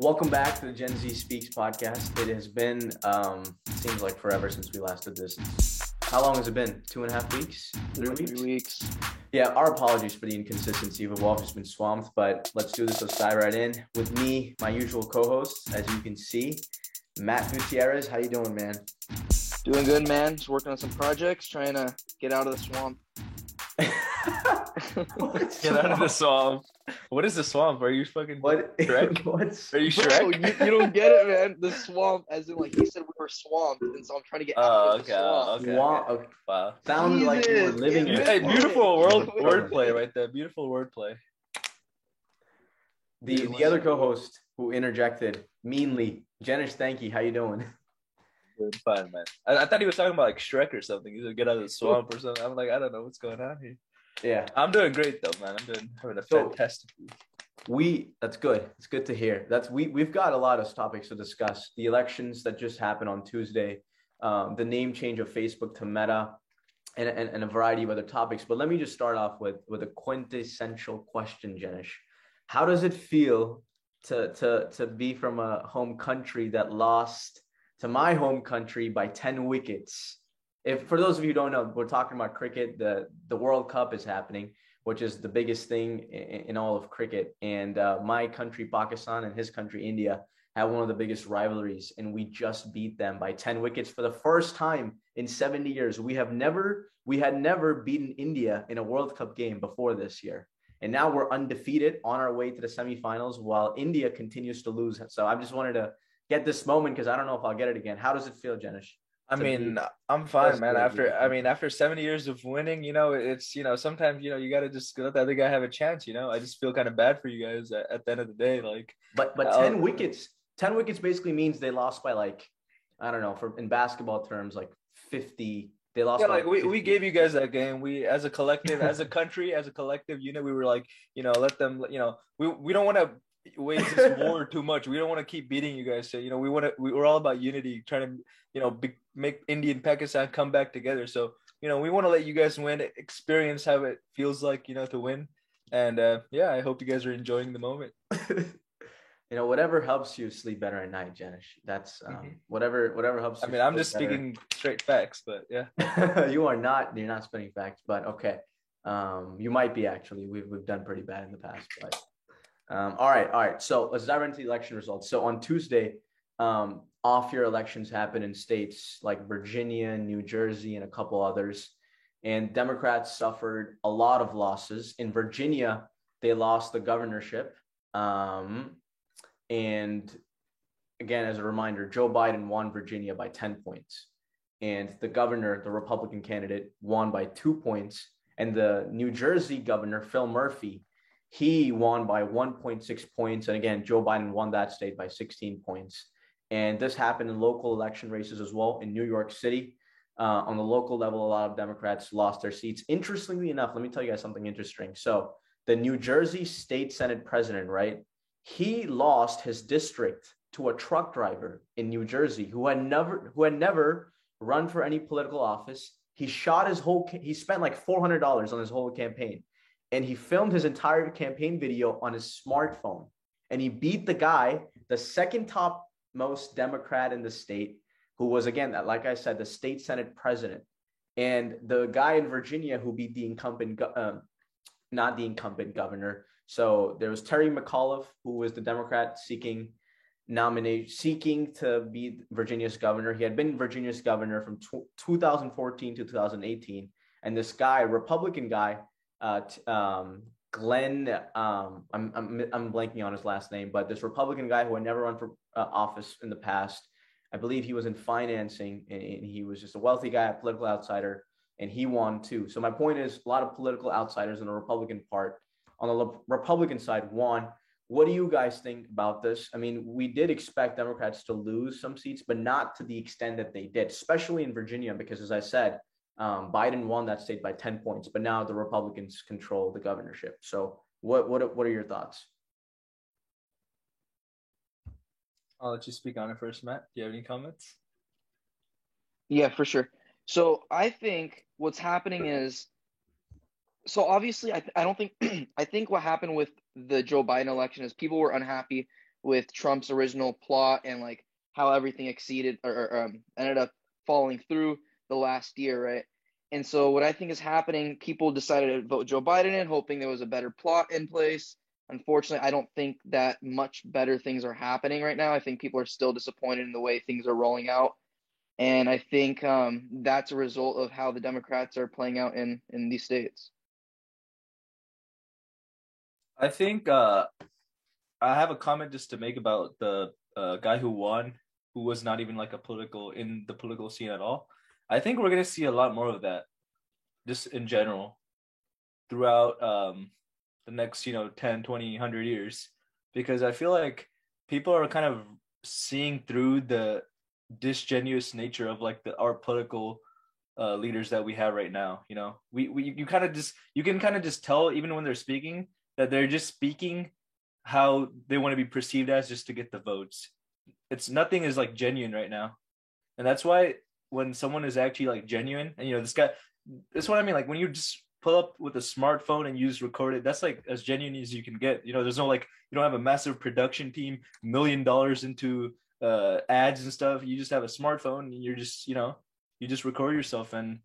Welcome back to the Gen Z Speaks podcast. It has been, um, seems like forever since we last did this. How long has it been? Two and a half weeks? Three weeks? Three weeks. Yeah, our apologies for the inconsistency. We've all just been swamped, but let's do this. Let's dive right in. With me, my usual co-host, as you can see, Matt Gutierrez. How you doing, man? Doing good, man. Just working on some projects, trying to get out of the swamp. Get out of the swamp. What is the swamp? Are you fucking What? Shrek? What's Are you Bro, Shrek? you, you don't get it, man. The swamp, as in like he said, we were swamped, and so I'm trying to get out Oh, of the swamp. okay. Wow, okay. Wow. Sounded like you were living dude. in Hey, swamp. beautiful world wordplay right there. Beautiful wordplay. The the other co-host who interjected meanly, Jenish Thanky. How you doing? Good, fine, man. I, I thought he was talking about like Shrek or something. He's gonna get out of the swamp or something. I'm like, I don't know what's going on here. Yeah. I'm doing great though, man. I'm doing having a So- fantastic week. We that's good. It's good to hear. That's we we've got a lot of topics to discuss. The elections that just happened on Tuesday, um, the name change of Facebook to Meta, and, and, and a variety of other topics. But let me just start off with with a quintessential question, Jenish. How does it feel to to to be from a home country that lost to my home country by 10 wickets? If for those of you who don't know, we're talking about cricket. The the World Cup is happening which is the biggest thing in, in all of cricket. And uh, my country, Pakistan, and his country, India, have one of the biggest rivalries, and we just beat them by 10 wickets for the first time in 70 years. We have never, we had never beaten India in a World Cup game before this year. And now we're undefeated on our way to the semifinals while India continues to lose. So I just wanted to get this moment because I don't know if I'll get it again. How does it feel, Jenish? I mean, uh, I'm fine, man. After. I mean, after 70 years of winning, you know, it's you know, sometimes you know you gotta just let the other guy have a chance. You know, I just feel kind of bad for you guys at, at the end of the day. Like, But but I'll- 10 wickets, 10 wickets basically means they lost by like, I don't know, for in basketball terms, like 50. They lost yeah, by like we, we gave you guys that game. We as a collective, as a country, as a collective unit, we were like, you know, let them, you know, we we don't want to wage this war too much. We don't want to keep beating you guys. So you know, we want to. We, we're all about unity, trying to, you know, be, make India and Pakistan come back together. So you know, we want to let you guys win, experience how it feels like, you know, to win. And uh, yeah, I hope you guys are enjoying the moment. you know, whatever helps you sleep better at night, Jenish. That's um, Mhm. whatever whatever helps I mean, I'm just better. speaking straight facts, but yeah. you are not you're not spinning facts, but okay. Um, you might be actually. We've we've done pretty bad in the past, but um, all right, all right. So let's dive into the election results. So on Tuesday, um, off-year elections happen in states like Virginia, New Jersey, and a couple others. And Democrats suffered a lot of losses. In Virginia, they lost the governorship. Um, and again, as a reminder, Joe Biden won Virginia by 10 points. And the governor, the Republican candidate, won by two points. And the New Jersey governor, Phil Murphy, he won by 1.6 points. And again, Joe Biden won that state by 16 points. And this happened in local election races as well in New York City. Uh, on the local level, a lot of Democrats lost their seats. Interestingly enough, let me tell you guys something interesting. So, the New Jersey State Senate president, right? He lost his district to a truck driver in New Jersey who had never who had never run for any political office. He shot his whole he spent like $400 on his whole campaign and he filmed his entire campaign video on his smartphone and he beat the guy, the second top most Democrat in the state, who was again, like I said, the state Senate president. And the guy in Virginia who beat the incumbent, um, not the incumbent governor. So there was Terry McAuliffe, who was the Democrat seeking nomination, seeking to be Virginia's governor. He had been Virginia's governor from tw 2014 to 2018. And this guy, Republican guy, uh, t- um, Glenn, um, I'm, I'm, I'm blanking on his last name, but this Republican guy who had never run for uh, office in the past, I believe he was in financing and, and he was just a wealthy guy, a political outsider, and he won too. So my point is a lot of political outsiders in the Republican part on the Le- Republican side won. What do you guys think about this? I mean, we did expect Democrats to lose some seats, but not to the extent that they did, especially in Virginia, because as I said, um, Biden won that state by 10 points, but now the Republicans control the governorship. So what what what are your thoughts? I'll let you speak on it first, Matt. Do you have any comments? Yeah, for sure. So I think what's happening is, so obviously, I, I don't think, I think what happened with the Joe Biden election is people were unhappy with Trump's original plot and like how everything exceeded or, or um, ended up falling through the last year, right? And so what I think is happening, people decided to vote Joe Biden in, hoping there was a better plot in place. Unfortunately, I don't think that much better things are happening right now. I think people are still disappointed in the way things are rolling out, and I think um, that's a result of how the Democrats are playing out in in these states. I think uh, I have a comment just to make about the uh, guy who won, who was not even like a political in the political scene at all. I think we're gonna see a lot more of that, just in general, throughout um, the next you know 10 20 100 years. Because i feel like people are kind of seeing through the disingenuous nature of like the our political uh, leaders that we have right now you know? We, we you kind of just you can kind of just tell even when they're speaking that they're just speaking how they want to be perceived as just to get the votes. It's nothing is like genuine right now. And that's why when someone is actually like genuine and you know this guy that's what i mean like when you just pull up with a smartphone and use record it that's like as genuine as you can get you know there's no like you don't have a massive production team million dollars into uh ads and stuff you just have a smartphone and you're just you know you just record yourself and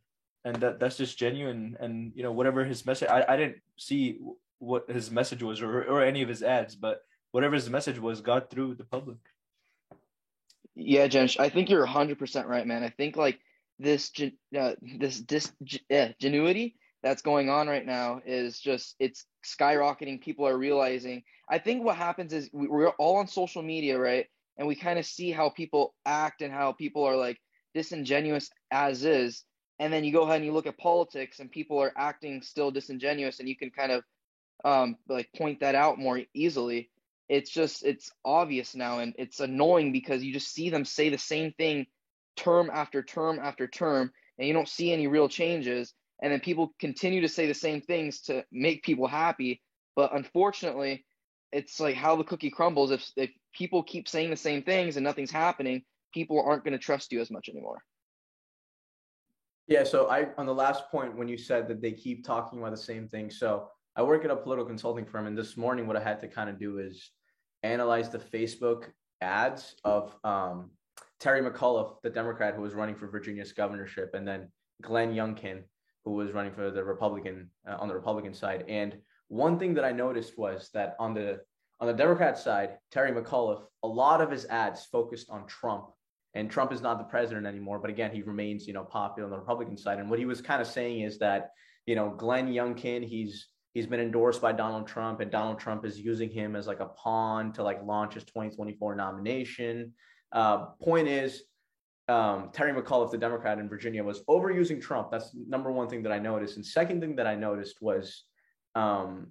and that that's just genuine and you know whatever his message i, I didn't see what his message was or, or any of his ads but whatever his message was got through the public yeah Jen, i think you're 100% right man. I think like this uh, this dis, genuity that's going on right now is just it's skyrocketing. People are realizing. I think what happens is we're all on social media right? And we kind of see how people act and how people are like disingenuous as is. And then you go ahead and you look at politics and people are acting still disingenuous and you can kind of um, like point that out more easily it's just it's obvious now and it's annoying because you just see them say the same thing term after term after term and you don't see any real changes and then people continue to say the same things to make people happy but unfortunately it's like how the cookie crumbles. If if people keep saying the same things and nothing's happening people aren't going to trust you as much anymore. Yeah so i on the last point when you said that they keep talking about the same thing so i work at a political consulting firm and this morning what i had to kind of do is analyze the facebook ads of um, terry mcauliffe the democrat who was running for virginia's governorship and then glenn youngkin who was running for the Republican uh, on the Republican side. And one thing that I noticed was that on the on the Democrat side, Terry McAuliffe, a lot of his ads focused on Trump. And Trump is not the president anymore, but again, he remains, you know, popular on the Republican side. And what he was kind of saying is that, you know, Glenn Youngkin, he's he's been endorsed by Donald Trump, and Donald Trump is using him as like a pawn to like launch his 2024 nomination. Uh, point is, um, Terry McAuliffe, the Democrat in Virginia, was overusing Trump. That's number one thing that I noticed. And second thing that I noticed was um,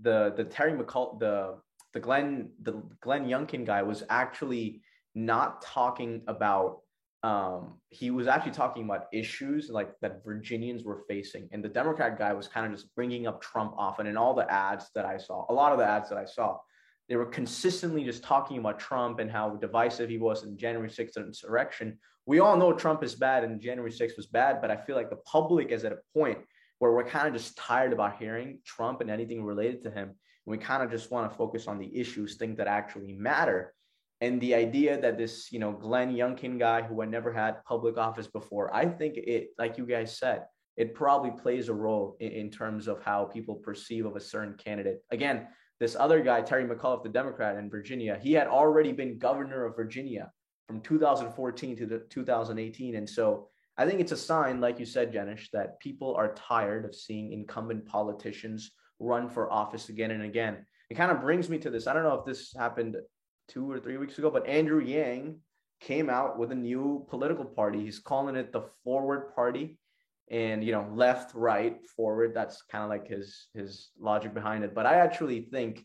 the the Terry McAuliffe, the the Glenn the Glenn Youngkin guy was actually not talking about. Um, he was actually talking about issues like that Virginians were facing, and the Democrat guy was kind of just bringing up Trump often in all the ads that I saw. A lot of the ads that I saw they were consistently just talking about Trump and how divisive he was in January 6th insurrection. We all know Trump is bad and January 6th was bad, but I feel like the public is at a point where we're kind of just tired about hearing Trump and anything related to him. And we kind of just want to focus on the issues, things that actually matter. And the idea that this, you know, Glenn Youngkin guy who had never had public office before, I think it, like you guys said, it probably plays a role in, in terms of how people perceive of a certain candidate. Again, this other guy, Terry McAuliffe, the Democrat in Virginia, he had already been governor of Virginia from 2014 to 2018. And so I think it's a sign, like you said, Jenish, that people are tired of seeing incumbent politicians run for office again and again. It kind of brings me to this. I don't know if this happened two or three weeks ago, but Andrew Yang came out with a new political party. He's calling it the Forward Party and you know left right forward. That's kind of like his his logic behind it. But i actually think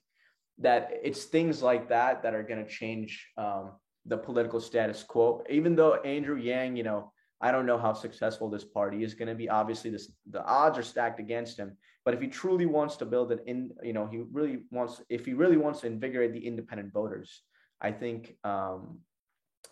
that it's things like that that are going to change um, the political status quo. Even though andrew yang you know i don't know how successful this party is going to be. Obviously this the odds are stacked against him. But if he truly wants to build an in you know he really wants if he really wants to invigorate the independent voters i think um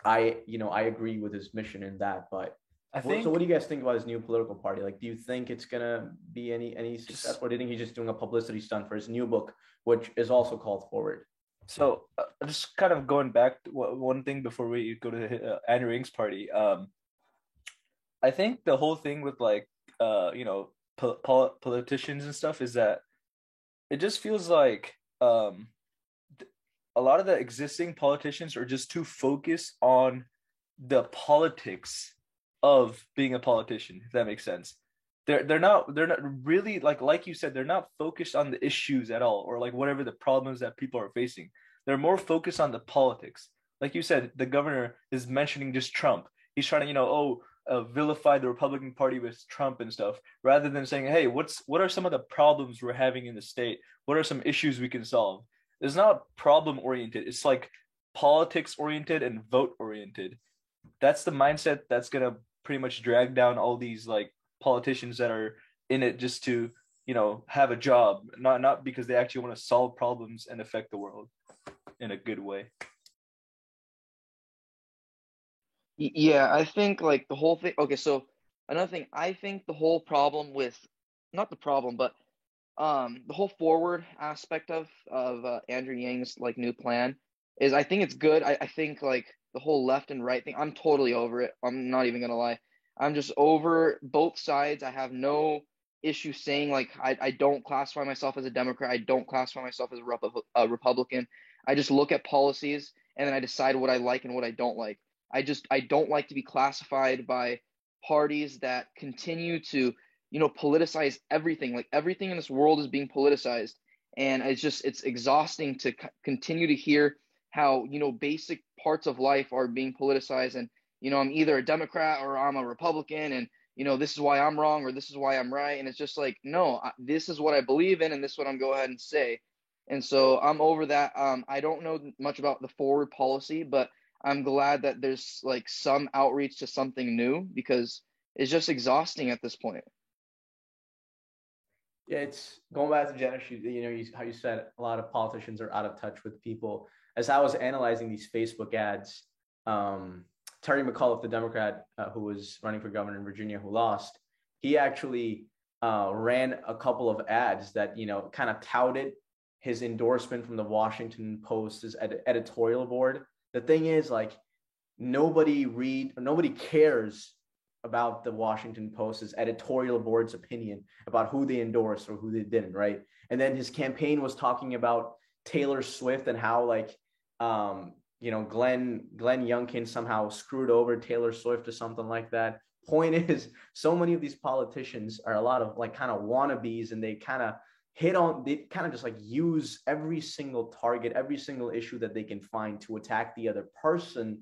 i you know i agree with his mission in that but I think. So, what do you guys think about his new political party? Like, do you think it's gonna be any any success, or do you think he's just doing a publicity stunt for his new book, which is also called Forward? So uh, just kind of going back to one thing before we go to uh, Andrew Yang's party. Um, I think the whole thing with like uh you know po- politicians and stuff is that it just feels like um a lot of the existing politicians are just too focused on the politics of being a politician if that makes sense. They're they're not they're not really like like you said they're not focused on the issues at all or like whatever the problems that people are facing. They're more focused on the politics. Like you said the governor is mentioning just trump. He's trying to you know oh uh, vilify the republican party with trump and stuff rather than saying hey what's what are some of the problems we're having in the state? What are some issues we can solve it's not problem oriented. It's like politics oriented and vote oriented. That's the mindset that's gonna pretty much drag down all these like politicians that are in it just to you know have a job. Not not because they actually want to solve problems and affect the world in a good way. Yeah i think like the whole thing okay so another thing i think the whole problem with not the problem but um the whole forward aspect of of uh, andrew yang's like new plan is i think it's good I, I think like the whole left and right thing i'm totally over it i'm not even gonna lie I'm just over both sides. I have no issue saying like I, I don't classify myself as a Democrat. I don't classify myself as a, a Republican. I just look at policies and then I decide what I like and what I don't like. I just I don't like to be classified by parties that continue to you know politicize everything. Like everything in this world is being politicized, and it's just it's exhausting to c- continue to hear how you know basic parts of life are being politicized and you know, I'm either a Democrat or I'm a Republican, and you know, this is why I'm wrong or this is why I'm right. And it's just like, no, this is what I believe in, and this is what I'm go ahead and say. And so I'm over that. Um, I don't know much about the forward policy, but I'm glad that there's like some outreach to something new because it's just exhausting at this point. Yeah, it's going back to Jenna. You know, you, how you said a lot of politicians are out of touch with people. As I was analyzing these Facebook ads, um, Terry McAuliffe, the Democrat uh, who was running for governor in Virginia, who lost, he actually uh, ran a couple of ads that you know kind of touted his endorsement from the Washington Post's ed- editorial board. The thing is, like, nobody read, nobody cares about the Washington Post's editorial board's opinion about who they endorsed or who they didn't, right? And then his campaign was talking about Taylor Swift and how like um, you know, Glenn Glenn Youngkin somehow screwed over Taylor Swift or something like that. Point is, so many of these politicians are a lot of like kind of wannabes, and they kind of hit on they kind of just like use every single target, every single issue that they can find to attack the other person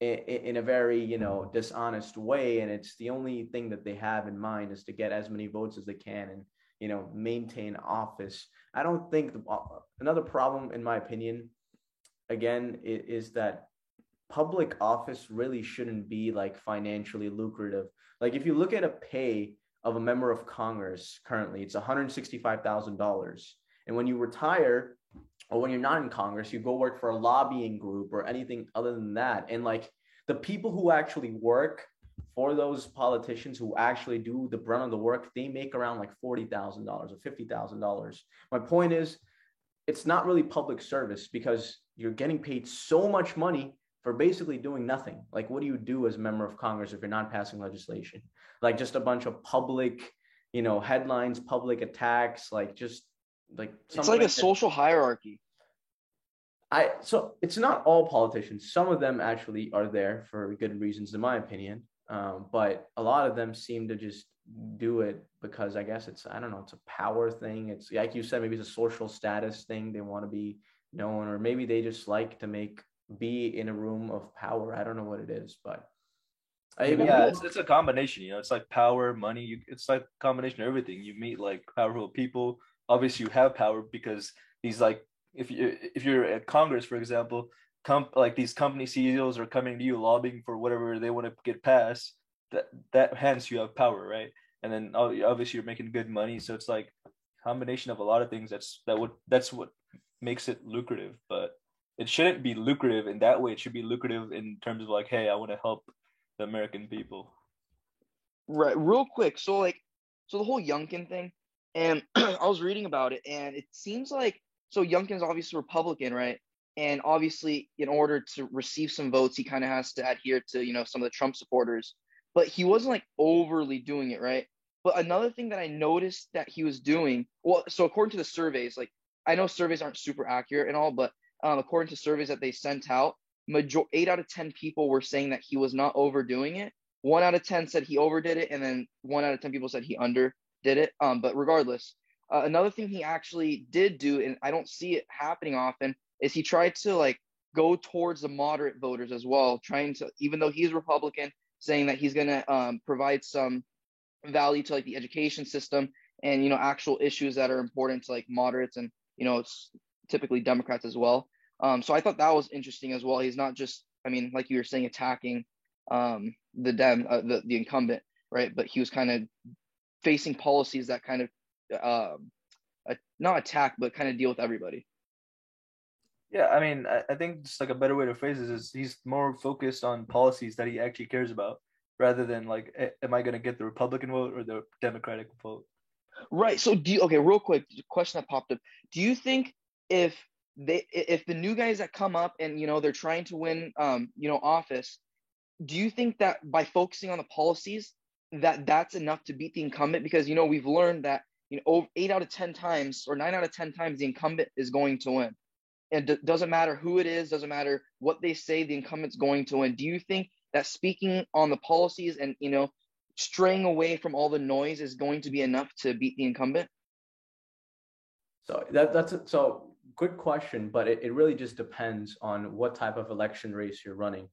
in, a very you know dishonest way, and it's the only thing that they have in mind is to get as many votes as they can and you know maintain office. I don't think the, uh, another problem, in my opinion again is that public office really shouldn't be like financially lucrative. Like if you look at a pay of a member of Congress currently, it's $165,000. And when you retire or when you're not in Congress, you go work for a lobbying group or anything other than that. And like the people who actually work for those politicians who actually do the brunt of the work, they make around like $40,000 or $50,000. My point is, it's not really public service because you're getting paid so much money for basically doing nothing. Like, what do you do as a member of Congress if you're not passing legislation? Like, just a bunch of public, you know, headlines, public attacks, like just like it's like, like a that. social hierarchy. I so it's not all politicians. Some of them actually are there for good reasons, in my opinion. Um, but a lot of them seem to just do it because I guess it's I don't know, it's a power thing. It's like you said, maybe it's a social status thing. They want to be known, or maybe they just like to make be in a room of power. I don't know what it is, but I, yeah, it's, it's a combination. You know, it's like power, money. You, it's like combination of everything. You meet like powerful people. Obviously, you have power because these like if you if you're at Congress, for example, comp like these company CEOs are coming to you lobbying for whatever they want to get passed. That that hence you have power, right? And then oh, obviously you're making good money, so it's like combination of a lot of things. That's that would that's what makes it lucrative, but it shouldn't be lucrative in that way. It should be lucrative in terms of like, hey, I want to help the American people. Right. Real quick. So like, so the whole Youngkin thing, and I was reading about it, and it seems like so Youngkin's obviously Republican, right? and obviously, in order to receive some votes, he kind of has to adhere to you know some of the Trump supporters. But he wasn't like overly doing it, right? But another thing that I noticed that he was doing, well, so according to the surveys, like I know surveys aren't super accurate and all, but um, according to surveys that they sent out, major eight out of ten people were saying that he was not overdoing it. One out of ten said he overdid it, and then one out of ten people said he underdid it. Um, but regardless, uh, another thing he actually did do, and I don't see it happening often, is he tried to like go towards the moderate voters as well, trying to even though he's Republican, saying that he's gonna um, provide some value to like the education system and you know actual issues that are important to like moderates and you know it's typically Democrats as well. Um, so I thought that was interesting as well. He's not just, I mean, like you were saying, attacking um, the dem, uh, the the incumbent, right? But he was kind of facing policies that kind of uh, not attack, but kind of deal with everybody. Yeah, I mean, I, I think just like a better way to phrase this is he's more focused on policies that he actually cares about rather than like, am I going to get the Republican vote or the Democratic vote? Right. So do you, okay, real quick question that popped up. Do you think if they if the new guys that come up and you know they're trying to win um you know office, do you think that by focusing on the policies that that's enough to beat the incumbent because you know we've learned that you know 8 out of 10 times or 9 out of 10 times the incumbent is going to win. And it d- doesn't matter who it is, doesn't matter what they say the incumbent's going to win. Do you think that speaking on the policies and you know straying away from all the noise is going to be enough to beat the incumbent? So that that's a, so good question, but it, it really just depends on what type of election race you're running.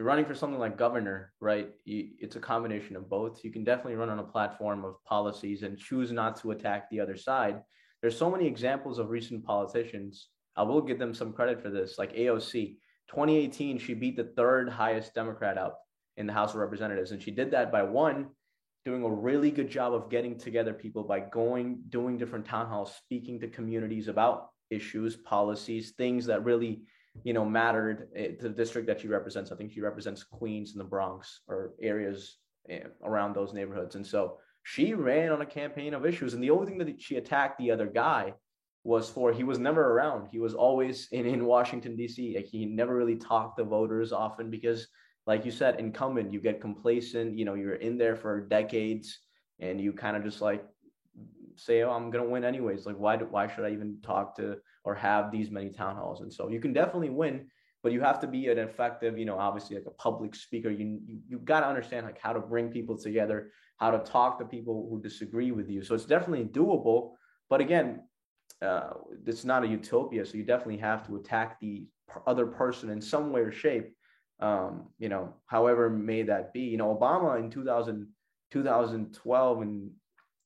You're running for something like governor, right, you, it's a combination of both. You can definitely run on a platform of policies and choose not to attack the other side. There's so many examples of recent politicians. I will give them some credit for this, like AOC. 2018, she beat the third highest Democrat out in the House of Representatives. And she did that by one, doing a really good job of getting together people by going, doing different town halls, speaking to communities about issues, policies, things that really, you know, mattered eh, to the district that she represents. I think she represents Queens and the Bronx or areas eh, around those neighborhoods. And so she ran on a campaign of issues. And the only thing that she attacked the other guy was for he was never around. He was always in, in Washington, D.C. Like he never really talked to voters often because like you said, incumbent, you get complacent, you know, you're in there for decades and you kind of just like say, oh, I'm going to win anyways. Like, why, do, why should I even talk to or have these many town halls? And so you can definitely win, but you have to be an effective, you know, obviously like a public speaker. You, you, you got to understand like how to bring people together, how to talk to people who disagree with you. So it's definitely doable. But again, uh, it's not a utopia. So you definitely have to attack the other person in some way or shape um, you know, however may that be. You know, Obama in 2000, 2012 and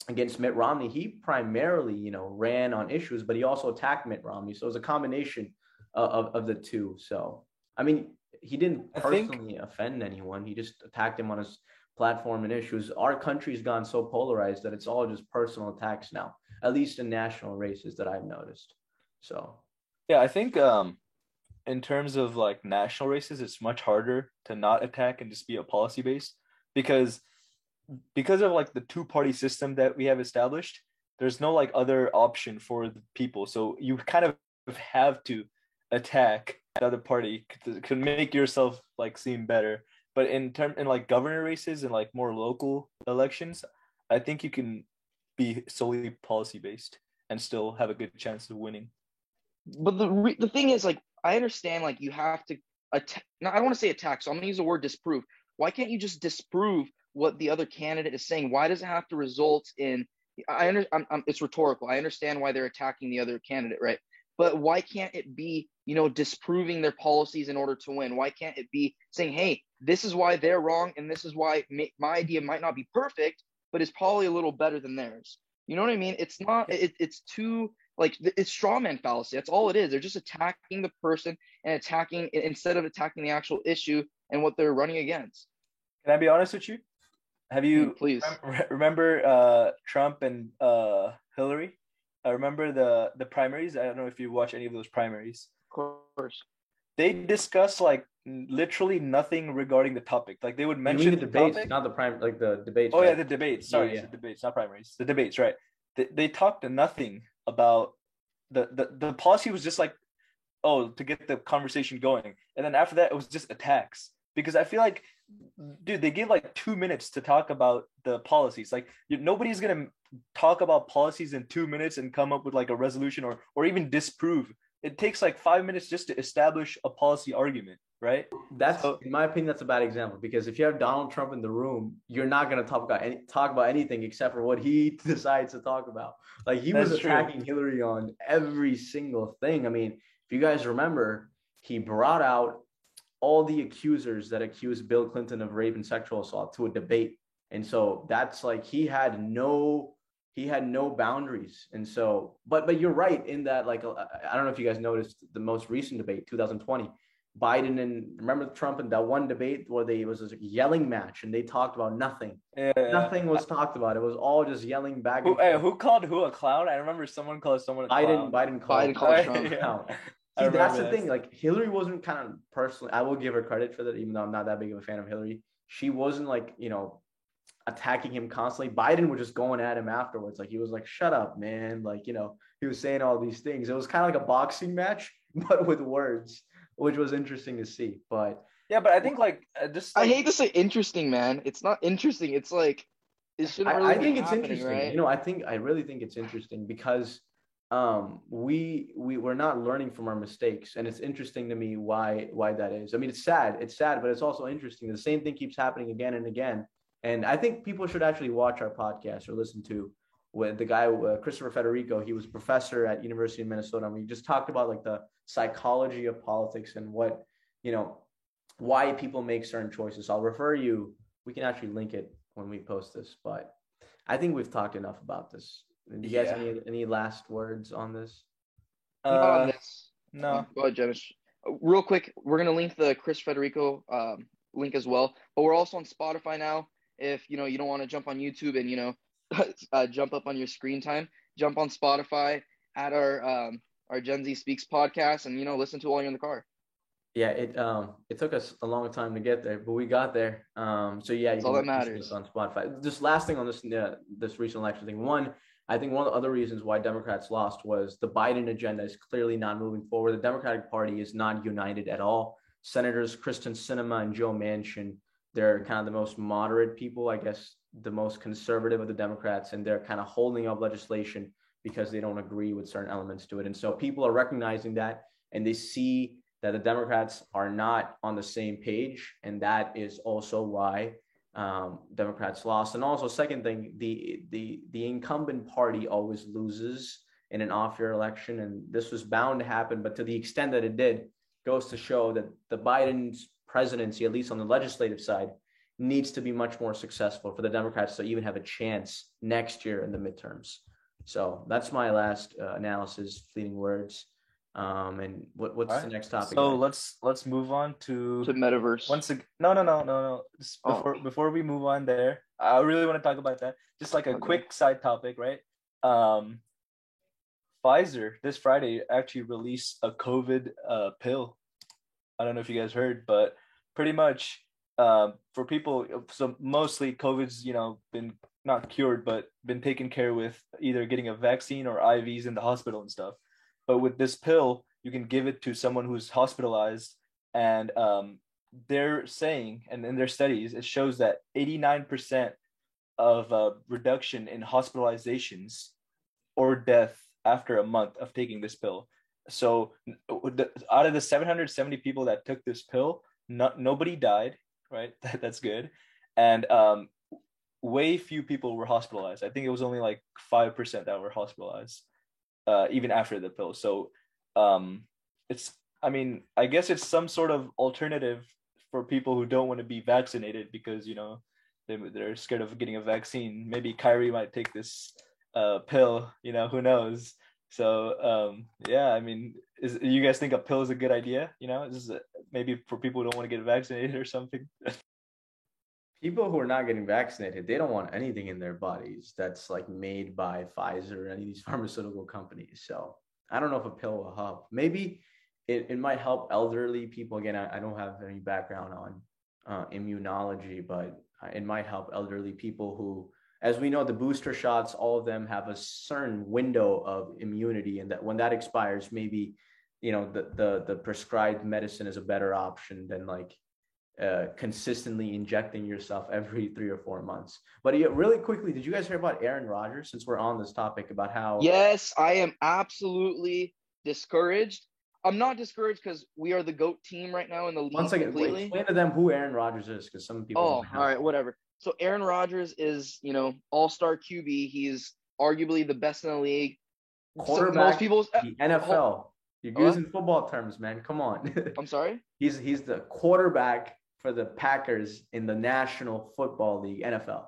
against Mitt Romney, he primarily, you know, ran on issues, but he also attacked Mitt Romney. So it was a combination of, of, of the two. So, I mean, he didn't personally think... offend anyone. He just attacked him on his platform and issues. Our country's gone so polarized that it's all just personal attacks now, at least in national races that I've noticed. So, yeah, I think um, in terms of like national races, it's much harder to not attack and just be a policy based because because of like the two party system that we have established, there's no like other option for the people. So you kind of have to attack the other party to, to make yourself like seem better. But in term in like governor races and like more local elections, I think you can be solely policy based and still have a good chance of winning. But the re- the thing is like I understand like you have to attack. No, I don't want to say attack, so I'm gonna use the word disprove. Why can't you just disprove what the other candidate is saying? Why does it have to result in? I understand. it's rhetorical. I understand why they're attacking the other candidate, right? But why can't it be, you know, disproving their policies in order to win? Why can't it be saying, hey, this is why they're wrong, and this is why my idea might not be perfect, but it's probably a little better than theirs. You know what I mean? It's not. It, it's too like it's strawman fallacy. That's all it is. They're just attacking the person and attacking instead of attacking the actual issue and what they're running against. Can I be honest with you? Have you mm, please remember uh, Trump and uh, Hillary? I remember the the primaries. I don't know if you watch any of those primaries. Of course. They discuss like literally nothing regarding the topic. Like they would mention the, the debates, topic. not the prime, like the debates. Oh right? yeah, the debates. Sorry, yeah, yeah. the debates, not primaries. The debates, right? They, they talked nothing about the, the the policy was just like oh to get the conversation going, and then after that it was just attacks because I feel like, dude, they give like two minutes to talk about the policies. Like you, nobody's gonna talk about policies in two minutes and come up with like a resolution or or even disprove. It takes like five minutes just to establish a policy argument, right? That's so, in my opinion, that's a bad example because if you have Donald Trump in the room, you're not gonna talk about any talk about anything except for what he decides to talk about. Like he was attacking true. Hillary on every single thing. I mean, if you guys remember, he brought out all the accusers that accused Bill Clinton of rape and sexual assault to a debate. And so that's like he had no he had no boundaries. And so but but you're right in that like uh, I don't know if you guys noticed the most recent debate 2020 Biden and remember Trump and that one debate where they it was a yelling match and they talked about nothing. Yeah. Nothing was talked about. It was all just yelling back. Who, hey, who called who a clown? I remember someone called someone a Biden. Clown. Biden called, Biden called Trump a clown. See, that's the thing. Like Hillary wasn't kind of personally. I will give her credit for that, even though I'm not that big of a fan of Hillary. She wasn't like you know attacking him constantly. Biden was just going at him afterwards. Like he was like, "Shut up, man!" Like you know he was saying all these things. It was kind of like a boxing match, but with words, which was interesting to see. But yeah, but I think like uh, just like, I hate to say interesting, man. It's not interesting. It's like it shouldn't really. I, I think it's interesting. Right? You know, I think I really think it's interesting because um, we we we're not learning from our mistakes, and it's interesting to me why why that is. I mean, it's sad, it's sad, but it's also interesting. The same thing keeps happening again and again, and I think people should actually watch our podcast or listen to with the guy uh, Christopher Federico. He was professor at University of Minnesota, and we just talked about like the psychology of politics and what you know why people make certain choices. I'll refer you. We can actually link it when we post this, but I think we've talked enough about this. Do you guys yeah. any any last words on this? Uh, on this. No. Go ahead, Jenish. Real quick, we're gonna link the Chris Federico um, link as well, but we're also on Spotify now. If you know you don't want to jump on YouTube and you know uh, jump up on your screen time, jump on Spotify, add our um, our Gen Z Speaks podcast, and you know listen to while you're in the car. Yeah, it um it took us a long time to get there, but we got there. Um, so yeah, That's all that matters on Spotify. Just last thing on this uh, this recent election thing. One, I think one of the other reasons why Democrats lost was the Biden agenda is clearly not moving forward. The Democratic Party is not united at all. Senators Kyrsten Sinema and Joe Manchin, they're kind of the most moderate people, I guess, the most conservative of the Democrats, and they're kind of holding up legislation because they don't agree with certain elements to it. And so people are recognizing that and they see that the Democrats are not on the same page. And that is also why um, Democrats lost. And also, second thing, the the the incumbent party always loses in an off-year election, and this was bound to happen. But to the extent that it did, goes to show that the Biden's presidency, at least on the legislative side, needs to be much more successful for the Democrats to even have a chance next year in the midterms. So that's my last uh, analysis, fleeting words. Um, and what, what's right. the next topic? So let's let's move on to to metaverse. Once again, no, no, no, no, no. Just oh. before before we move on there, I really want to talk about that. Just like a okay. quick side topic, right? Um, Pfizer this Friday actually released a COVID uh, pill. I don't know if you guys heard, but pretty much um, for people, so mostly COVID's you know been not cured, but been taken care with either getting a vaccine or IVs in the hospital and stuff. But with this pill, you can give it to someone who's hospitalized, and um, they're saying, and in their studies, it shows that 89% of uh, reduction in hospitalizations or death after a month of taking this pill. So, out of the 770 people that took this pill, not, nobody died, right? That's good. And um, way few people were hospitalized. I think it was only like 5% that were hospitalized uh, even after the pill. So um, it's, I mean, I guess it's some sort of alternative for people who don't want to be vaccinated because you know they they're scared of getting a vaccine. Maybe Kyrie might take this uh, pill. You know, who knows? So um, yeah, I mean, is you guys think a pill is a good idea? You know, is maybe for people who don't want to get vaccinated or something. people who are not getting vaccinated, they don't want anything in their bodies that's like made by Pfizer or any of these pharmaceutical companies. So I don't know if a pill will help. Maybe it, it might help elderly people. Again, I, I don't have any background on uh, immunology, but it might help elderly people who, as we know, the booster shots, all of them have a certain window of immunity, and that when that expires, maybe you know the the the prescribed medicine is a better option than like uh, consistently injecting yourself every three or four months. But yeah, really quickly, did you guys hear about Aaron Rodgers? Since we're on this topic about how Yes, I am absolutely discouraged. I'm not discouraged because we are the goat team right now in the league. One second, wait, explain to them who Aaron Rodgers is, because some people. Oh, all right, whatever. So Aaron Rodgers is, you know, all-star QB. He's arguably the best in the league. So Quarterback, most people's. the NFL. You're What? using football terms, man. Come on. I'm sorry. he's he's the quarterback for the Packers in the National Football League, NFL.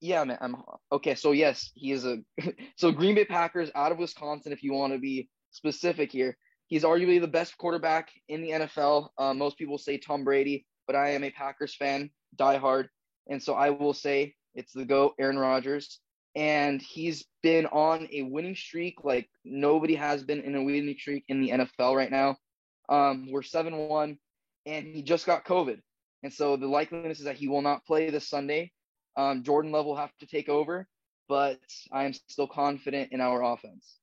Yeah, man. I'm okay. So yes, he is a. so Green Bay Packers out of Wisconsin. If you want to be specific here, he's arguably the best quarterback in the NFL. Uh, most people say Tom Brady, but I am a Packers fan, diehard, and so I will say it's the goat, Aaron Rodgers. And he's been on a winning streak like nobody has been in a winning streak in the NFL right now. Um, we're seven one, and he just got COVID, and so the likeliness is that he will not play this Sunday. Um, Jordan Love will have to take over, but I am still confident in our offense.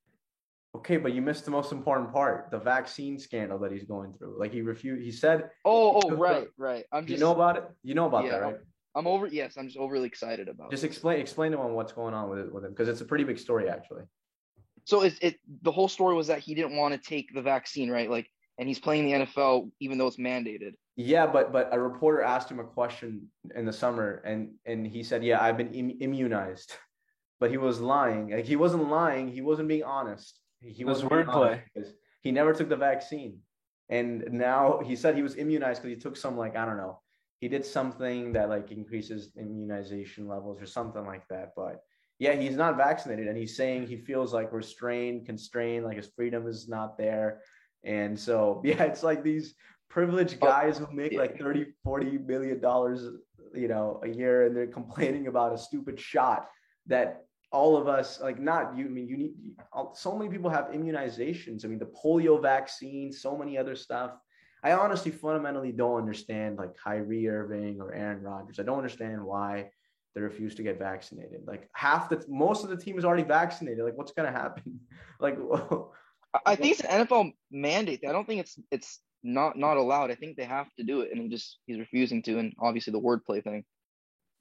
Okay, but you missed the most important part: the vaccine scandal that he's going through. Like he refused. He said, Oh, oh, right, right. I'm "You know about it? You know about Yeah. that, right?" I'm over. Yes, I'm just overly excited about. Just it. explain explain to him what's going on with it with him because it's a pretty big story actually. So it, it, the whole story was that he didn't want to take the vaccine, right? Like, and he's playing the NFL even though it's mandated. Yeah, but but a reporter asked him a question in the summer, and and he said, "Yeah, I've been Im- immunized," but he was lying. Like he wasn't lying. He wasn't being honest. He was wordplay. He never took the vaccine, and now he said he was immunized because he took some like I don't know. He did something that like increases immunization levels or something like that. But yeah, he's not vaccinated, and he's saying he feels like restrained, constrained, like his freedom is not there. And so yeah, it's like these privileged Oh, guys who make like 30 40 million dollars you know a year and they're complaining about a stupid shot that all of us like not you I mean you need so many people have immunizations. I mean the polio vaccine so many other stuff. I honestly fundamentally don't understand like Kyrie Irving or Aaron Rodgers. I don't understand why they refuse to get vaccinated. Like half the most of the team is already vaccinated. Like what's going to happen? Like I- I think it's an NFL mandate. I don't think it's it's not not allowed. I think they have to do it, and he just he's refusing to. And obviously the wordplay thing,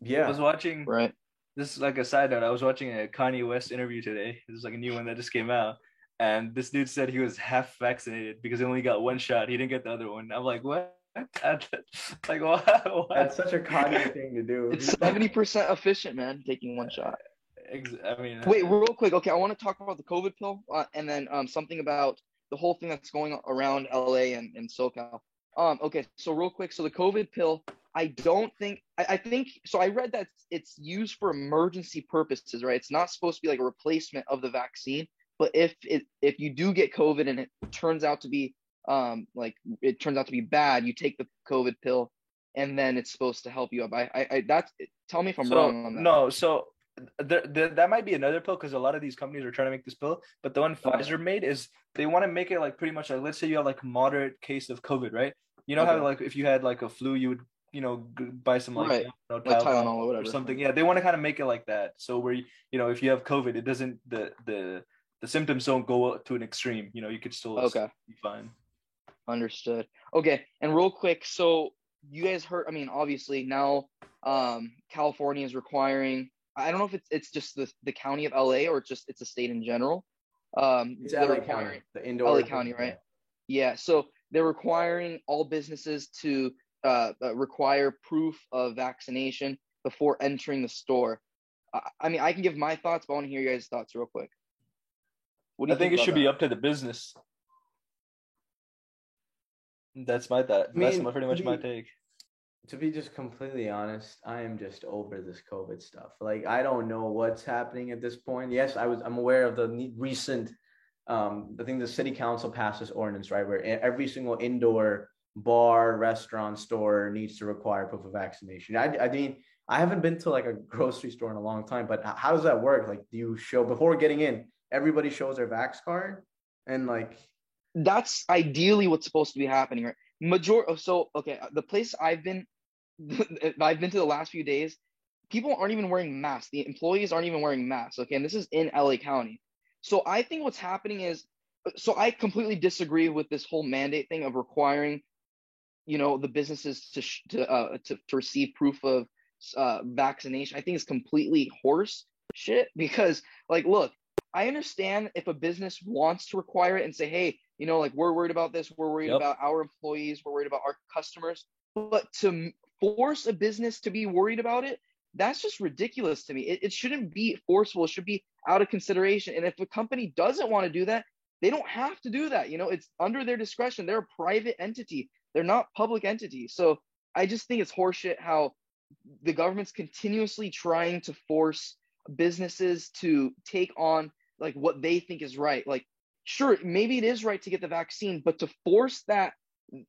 Yeah, I was watching right? this is like a side note. I was watching a Kanye West interview today. This is like a new one that just came out. And this dude said he was half vaccinated because he only got one shot. He didn't get the other one. I'm like, what? like, what? what? that's such a Kanye thing to do It's seventy percent efficient, man. Taking one shot. Ex- I mean, Wait, real quick. Okay, I want to talk about the COVID pill, uh, and then um something about the whole thing that's going around LA and, and SoCal. Um, okay, so real quick, so the COVID pill, I don't think I, I think so. I read that it's used for emergency purposes, right? It's not supposed to be like a replacement of the vaccine, but if it if you do get COVID and it turns out to be um like it turns out to be bad, you take the COVID pill, and then it's supposed to help you up. I I, I that's tell me if I'm so, wrong on that. No, so there, that might be another pill because a lot of these companies are trying to make this pill. But the one Okay. Pfizer made is they want to make it like pretty much like let's say you have like moderate case of COVID, right? You know Okay. how like if you had like a flu, you would you know buy some like Right. you know, Like Tylenol Tylenol or whatever. something. Yeah, they want to kind of make it like that. So where you, you know if you have COVID, it doesn't the the the symptoms don't go to an extreme. You know you could still Okay. be fine. Understood. Okay, and real quick, so you guys heard? I mean, obviously now, um, California is requiring. I don't know if it's it's just the the county of LA or just it's a state in general. Um, It's they're LA requiring- County, the indoor. LA County, right? Yeah, so they're requiring all businesses to uh, uh, require proof of vaccination before entering the store. I, I mean, I can give my thoughts, but I want to hear you guys' thoughts real quick. What do I think it about should be up to the business. That's my thought. I That's mean, my, pretty much my take. To be just completely honest, I am just over this COVID stuff. Like I don't know what's happening at this point. Yes, I was. I'm aware of the recent. Um, I think the city council passed this ordinance right where every single indoor bar, restaurant, store needs to require proof of vaccination. I, I mean, I haven't been to like a grocery store in a long time, but how does that work? Like, do you show before getting in? Everybody shows their vax card, and like, that's ideally what's supposed to be happening, right? Major. oh, So okay, the place I've been, I've been to the last few days. People aren't even wearing masks. The employees aren't even wearing masks. Okay, and this is in LA County. So I think what's happening is so I completely disagree with this whole mandate thing of requiring, you know, the businesses to sh- to, uh, to to receive proof of uh, vaccination. I think it's completely horse shit because, like, look, I understand if a business wants to require it and say, hey, you know, like we're worried about this, we're worried Yep. about our employees, we're worried about our customers, but to force a business to be worried about it, that's just ridiculous to me. It, it shouldn't be forceful. It should be out of consideration. And if a company doesn't want to do that, they don't have to do that. You know, it's under their discretion. They're a private entity. They're not public entity. So I just think it's horseshit how the government's continuously trying to force businesses to take on like what they think is right. Like, sure, maybe it is right to get the vaccine, but to force that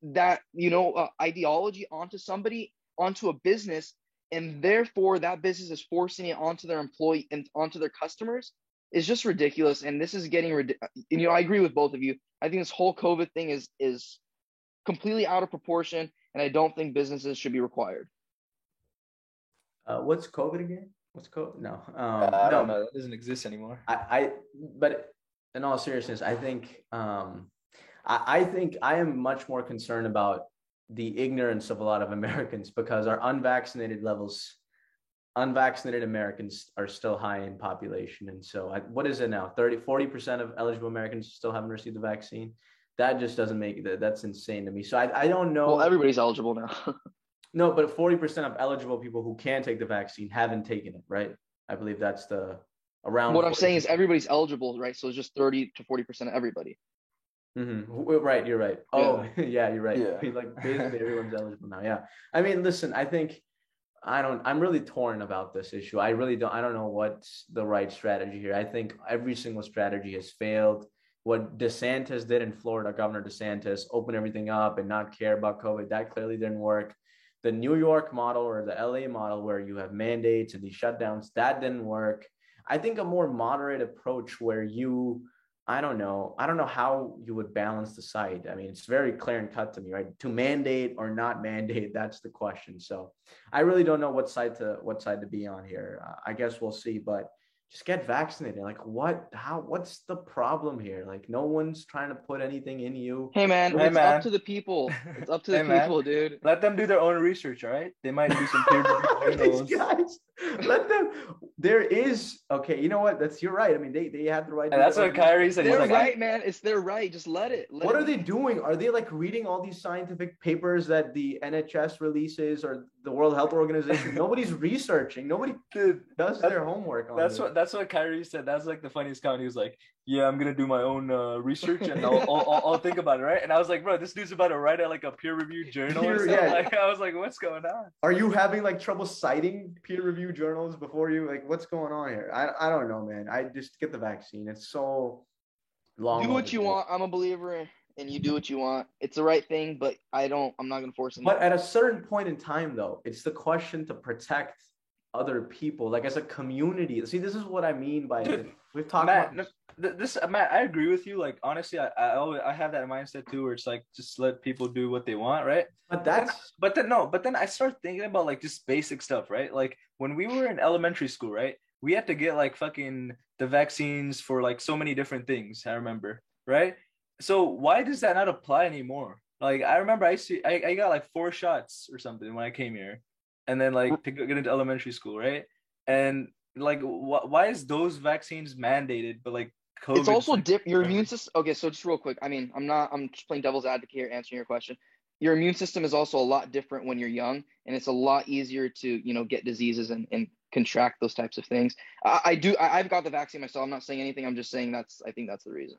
that you know uh, ideology onto somebody, onto a business, and therefore that business is forcing it onto their employee and onto their customers is just ridiculous. And this is getting rid- you know I agree with both of you. I think this whole COVID thing is is completely out of proportion, and I don't think businesses should be required. Uh, what's COVID again? What's COVID? No, um, I no, don't know. That doesn't exist anymore. I, I, but in all seriousness, I think, um, I, I think I am much more concerned about the ignorance of a lot of Americans because our unvaccinated levels, unvaccinated Americans are still high in population. And so, I, what is it now? 30, 40% of eligible Americans still haven't received the vaccine. That just doesn't make that. That's insane to me. So I, I don't know. Well, everybody's eligible now. No, but 40% of eligible people who can take the vaccine haven't taken it, right? I believe that's the around. what I'm saying is everybody's eligible, right? So it's just 30 to 40 percent of everybody. Mhm. Right, you're right. Oh, yeah, you're right. Yeah. Like basically everyone's eligible now. Yeah. I mean, listen, I think I don't I'm really torn about this issue. I really don't I don't know what's the right strategy here. I think every single strategy has failed. What DeSantis did in Florida, Governor DeSantis, open everything up and not care about COVID, that clearly didn't work. The New York model or the LA model where you have mandates and these shutdowns, that didn't work. I think a more moderate approach where you I don't know. I don't know how you would balance the site. I mean, it's very clear and cut to me, right? To mandate or not mandate, that's the question. So, I really don't know what side to what side to be on here. Uh, I guess we'll see, but just get vaccinated. Like, what? How? What's the problem here? Like, no one's trying to put anything in you. Hey man, Hey, it's man. up to the people. It's up to the Hey, man. people, dude. Let them do their own research, all right? They might do some peer reviewed These guys, let them. There is okay. You know what? That's you're right. I mean, they they have the right. And that's what their Kyrie said. They're like, right, man. It's their right. Just let it. Let What it are they doing? Are they like reading all these scientific papers that the NHS releases or the World Health Organization? Nobody's researching. Nobody dude, does their homework on that's this. what that's what Kyrie said. That's like the funniest comment. He was like, "Yeah, I'm gonna do my own uh, research and I'll, I'll, I'll, I'll think about it, right?" And I was like, "Bro, this dude's about to write out like a peer-reviewed journal." or Peer- something. yeah. Like, I was like, "What's going on?" Are you having like trouble citing peer-reviewed journals before you like what's going on here? I I don't know, man. I just get the vaccine. It's so long. Do what you overdue. want. I'm a believer, and you do what you want. It's the right thing, but I don't. I'm not gonna force them. But at a certain point in time, though, it's the question to protect other people, like as a community. See, this is what I mean by Dude, we've talked Matt, about. no, this uh, Matt, I agree with you. Like honestly, I I, always, I have that mindset too, where it's like just let people do what they want, right? But that's But then no, but then I start thinking about like just basic stuff, right? Like when we were in elementary school, right? We had to get like fucking the vaccines for like so many different things. I remember, right? So why does that not apply anymore? Like I remember I see I, I got like four shots or something when I came here, and then like to get into elementary school, right? And like wh- why is those vaccines mandated, but like COVID? It's also dip your immune system. Okay, so just real quick. I mean, I'm not. I'm just playing devil's advocate here, answering your question. Your immune system is also a lot different when you're young, and it's a lot easier to you know get diseases and, and contract those types of things. I, I do. I, I've got the vaccine myself. I'm not saying anything. I'm just saying that's. I think that's the reason.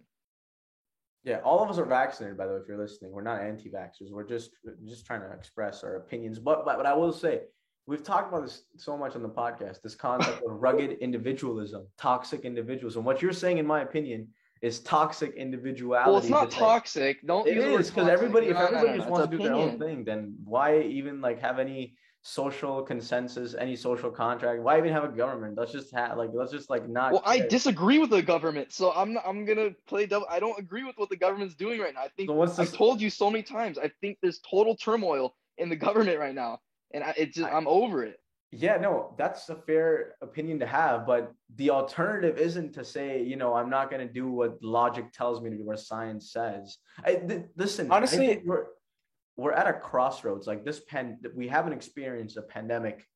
Yeah. All of us are vaccinated, by the way. If you're listening, we're not anti-vaxxers. We're just just trying to express our opinions. But but, but I will say. We've talked about this so much on the podcast. This concept of rugged individualism, toxic individualism. What you're saying, in my opinion, is toxic individuality. Well, it's not toxic. Don't It is because everybody, if No, everybody no, just wants to do their own thing, then why even like have any social consensus, any social contract? Why even have a government? Let's just have like let's just like not. Well, I disagree with the government, so I'm not, I'm gonna play devil. I don't agree with what the government's doing right now. I think So what's I've told you so many times. I think there's total turmoil in the government right now, and I, it just I- I'm over it. Yeah, no, that's a fair opinion to have, but the alternative isn't to say, you know, I'm not going to do what logic tells me to do, or science says. I, th- listen, honestly, we're we're at a crossroads. Like this pen, we haven't experienced a pandemic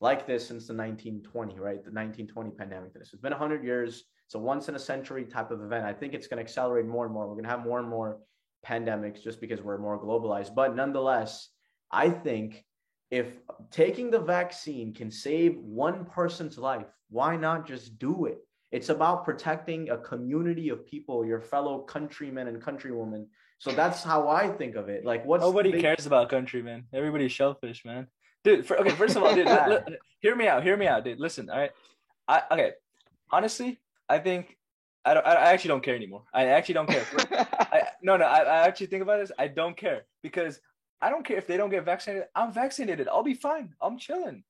like this since the 1920, right? The 1920 pandemic. This has been 100 years. It's a once in a century type of event. I think it's going to accelerate more and more. We're going to have more and more pandemics just because we're more globalized. But nonetheless, I think if taking the vaccine can save one person's life, why not just do it? It's about protecting a community of people, your fellow countrymen and countrywomen. So that's how I think of it. Like, what's nobody big... cares about countrymen? Everybody's shellfish, man. Dude, for, okay, first of all, dude, l- l- hear me out. Hear me out, dude. Listen, all right. I okay. Honestly, I think I don't. I actually don't care anymore. I actually don't care. I, no, no. I, I actually think about this. I don't care because I don't care if they don't get vaccinated. I'm vaccinated. I'll be fine. I'm chilling.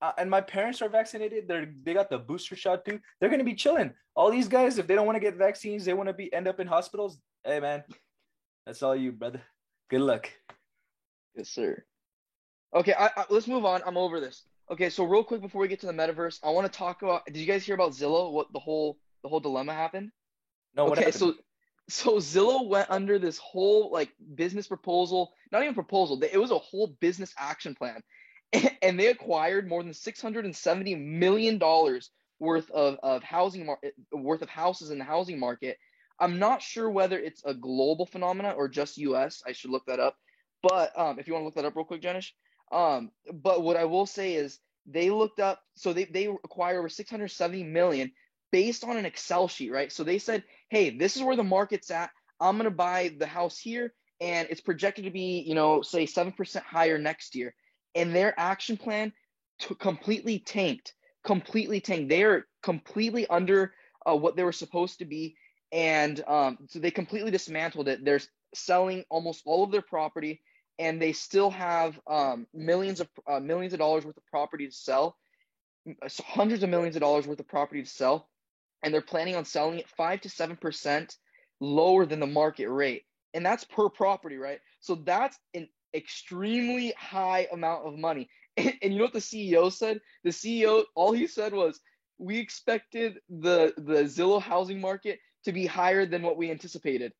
Uh, and my parents are vaccinated. They're they got the booster shot too. They're gonna be chilling. All these guys, if they don't want to get vaccines, they want to be end up in hospitals. Hey man, that's all you, brother. Good luck. Yes, sir. Okay, I, I, let's move on. I'm over this. Okay, so real quick before we get to the metaverse, I want to talk about. Did you guys hear about Zillow? What the whole the whole dilemma happened? No. okay, so so Zillow went under this whole like business proposal, not even proposal, it was a whole business action plan. And they acquired more than 670 million dollars worth of, of housing market worth of houses in the housing market. I'm not sure whether it's a global phenomenon or just US. I should look that up. But um, if you want to look that up real quick, Jenish. Um, but what I will say is they looked up, so they, they acquired over 670 million based on an Excel sheet, right? So they said, hey, this is where the market's at. I'm going to buy the house here, and it's projected to be, you know, say 7% higher next year. And their action plan to completely tanked, completely tanked. They are completely under uh, what they were supposed to be. And um, so they completely dismantled it. They're selling almost all of their property, and they still have um, millions of uh, millions of dollars worth of property to sell, hundreds of millions of dollars worth of property to sell and they're planning on selling it five to seven percent lower than the market rate, and that's per property, right? So that's an extremely high amount of money. And, and you know what the CEO said? The CEO, all he said was, "We expected the the Zillow housing market to be higher than what we anticipated."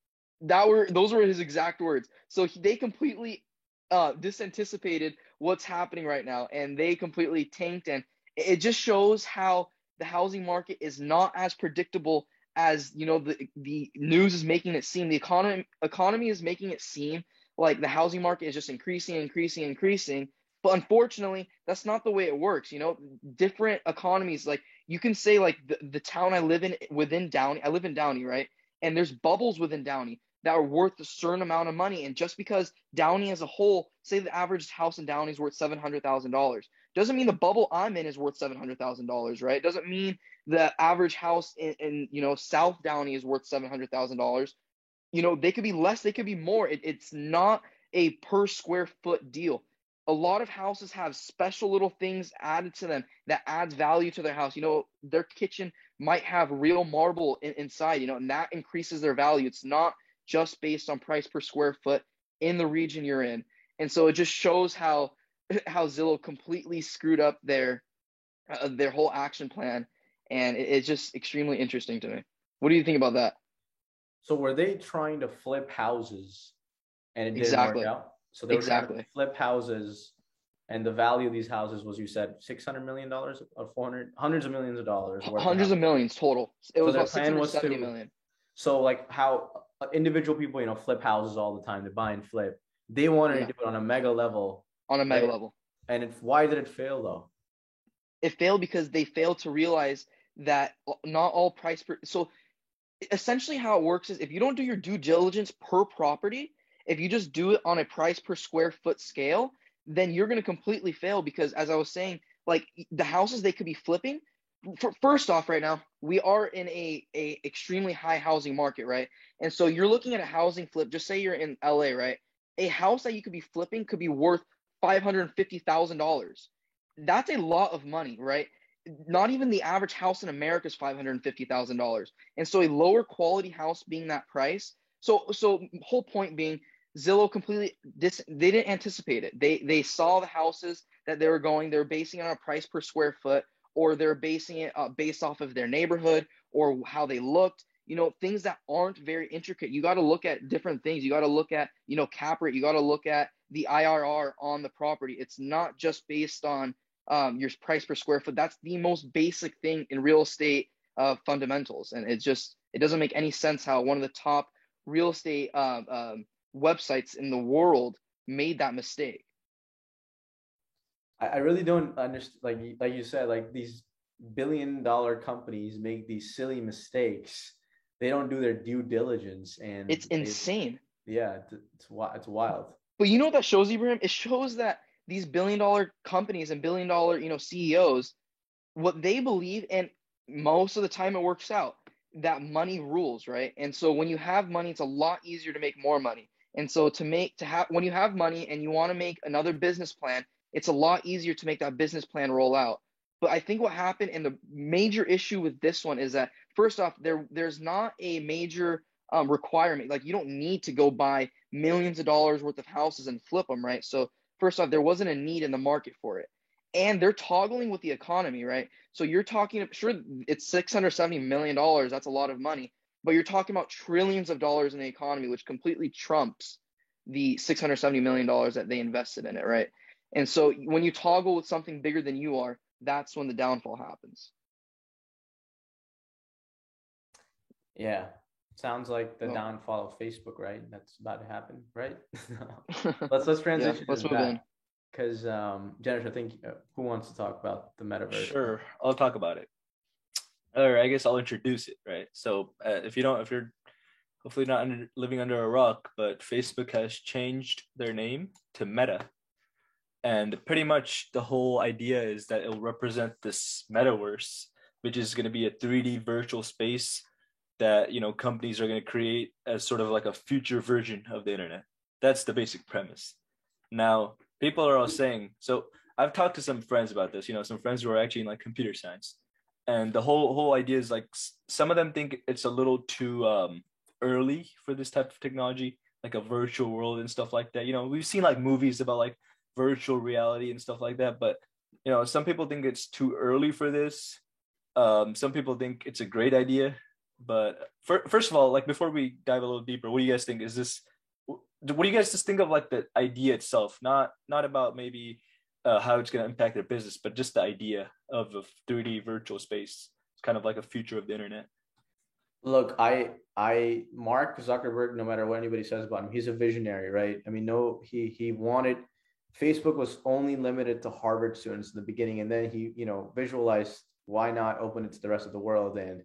That were those were his exact words. So he, they completely uh, disanticipated what's happening right now, and they completely tanked. And it just shows how the housing market is not as predictable as you know the the news is making it seem. The economy economy is making it seem like the housing market is just increasing, increasing, increasing. But unfortunately, that's not the way it works. You know, different economies like you can say like the, the town I live in within Downey, I live in Downey, right? And there's bubbles within Downey that are worth a certain amount of money. And just because Downey as a whole, say the average house in Downey is worth seven hundred thousand dollars, doesn't mean the bubble I'm in is worth seven hundred thousand dollars, right? Doesn't mean the average house in, in you know South Downey is worth seven hundred thousand dollars. You know, they could be less, they could be more. It, it's not a per square foot deal. A lot of houses have special little things added to them that adds value to their house. You know, their kitchen might have real marble in, inside, you know, and that increases their value. It's not just based on price per square foot in the region you're in. And so it just shows how how Zillow completely screwed up their uh, their whole action plan, and it, it's just extremely interesting to me. What do you think about that? So were they trying to flip houses, and it didn't exactly. work out? So they were exactly. trying to flip houses, and the value of these houses was, you said, six hundred million dollars or four hundred, hundreds of millions of dollars. Hundreds of, millions total. It so was about six hundred seventy million. So like how uh, individual people, you know, flip houses all the time. They buy and flip. They wanted yeah. to do it on a mega level. On a mega right? level. And it, why did it fail though? It failed because they failed to realize that not all price per so essentially how it works is if you don't do your due diligence per property, if you just do it on a price per square foot scale, then you're going to completely fail because as I was saying, like the houses they could be flipping for, first off right now we are in a, a extremely high housing market right and so you're looking at a housing flip just say you're in la right a house that you could be flipping could be worth $550,000. That's a lot of money, right? Not even the average house in America is $550,000. And so a lower quality house being that price. So so whole point being Zillow completely dis, they didn't anticipate it. They they saw the houses that they were going. They were basing it on a price per square foot, or they're basing it uh, based off of their neighborhood or how they looked. You know, things that aren't very intricate. You got to look at different things. You got to look at, you know, cap rate. You got to look at the IRR on the property. It's not just based on um, your price per square foot. That's the most basic thing in real estate uh, fundamentals, and it's just it doesn't make any sense how one of the top real estate uh, um, websites in the world made that mistake. I, really don't understand. Like like you said, like these billion dollar companies make these silly mistakes. They don't do their due diligence, and it's insane. yeah, it's it's, it's wild. But you know what that shows, Ibrahim? It shows that these billion dollar companies and billion dollar you know CEOs, what they believe, and most of the time it works out that money rules, right? And so when you have money, it's a lot easier to make more money. And so to make to have when you have money and you want to make another business plan, it's a lot easier to make that business plan roll out. But I think what happened and the major issue with this one is that first off, there there's not a major um, requirement. Like you don't need to go buy millions of dollars worth of houses and flip them, right? So first off, there wasn't a need in the market for it and they're toggling with the economy, right? So you're talking, sure, it's 670 million dollars. That's a lot of money, but you're talking about trillions of dollars in the economy, which completely trumps the 670 million dollars that they invested in it, right? And so when you toggle with something bigger than you are, that's when the downfall happens. Yeah, sounds like the downfall of Facebook, right? That's about to happen, right? let's let's transition. Yeah, let's move that. in because um, Jennifer, I think uh, who wants to talk about the metaverse? Sure, I'll talk about it. Or I guess I'll introduce it, right? So uh, if you don't, if you're hopefully not under, living under a rock, but Facebook has changed their name to Meta, and pretty much the whole idea is that it'll represent this metaverse, which is going to be a 3D virtual space that you know companies are going to create as sort of like a future version of the internet. That's the basic premise. Now, people are all saying so i've talked to some friends about this you know some friends who are actually in like computer science and the whole whole idea is like some of them think it's a little too um, early for this type of technology like a virtual world and stuff like that. You know we've seen like movies about like virtual reality and stuff like that but you know some people think it's too early for this. Um, some people think it's a great idea but for, first of all like before we dive a little deeper what do you guys think? Is this what do you guys just think of like the idea itself? Not not about maybe uh, how it's going to impact their business but just the idea of a 3d virtual space it's kind of like a future of the internet look i i mark zuckerberg no matter what anybody says about him he's a visionary right i mean no he he wanted facebook was only limited to harvard students in the beginning and then he you know visualized why not open it to the rest of the world and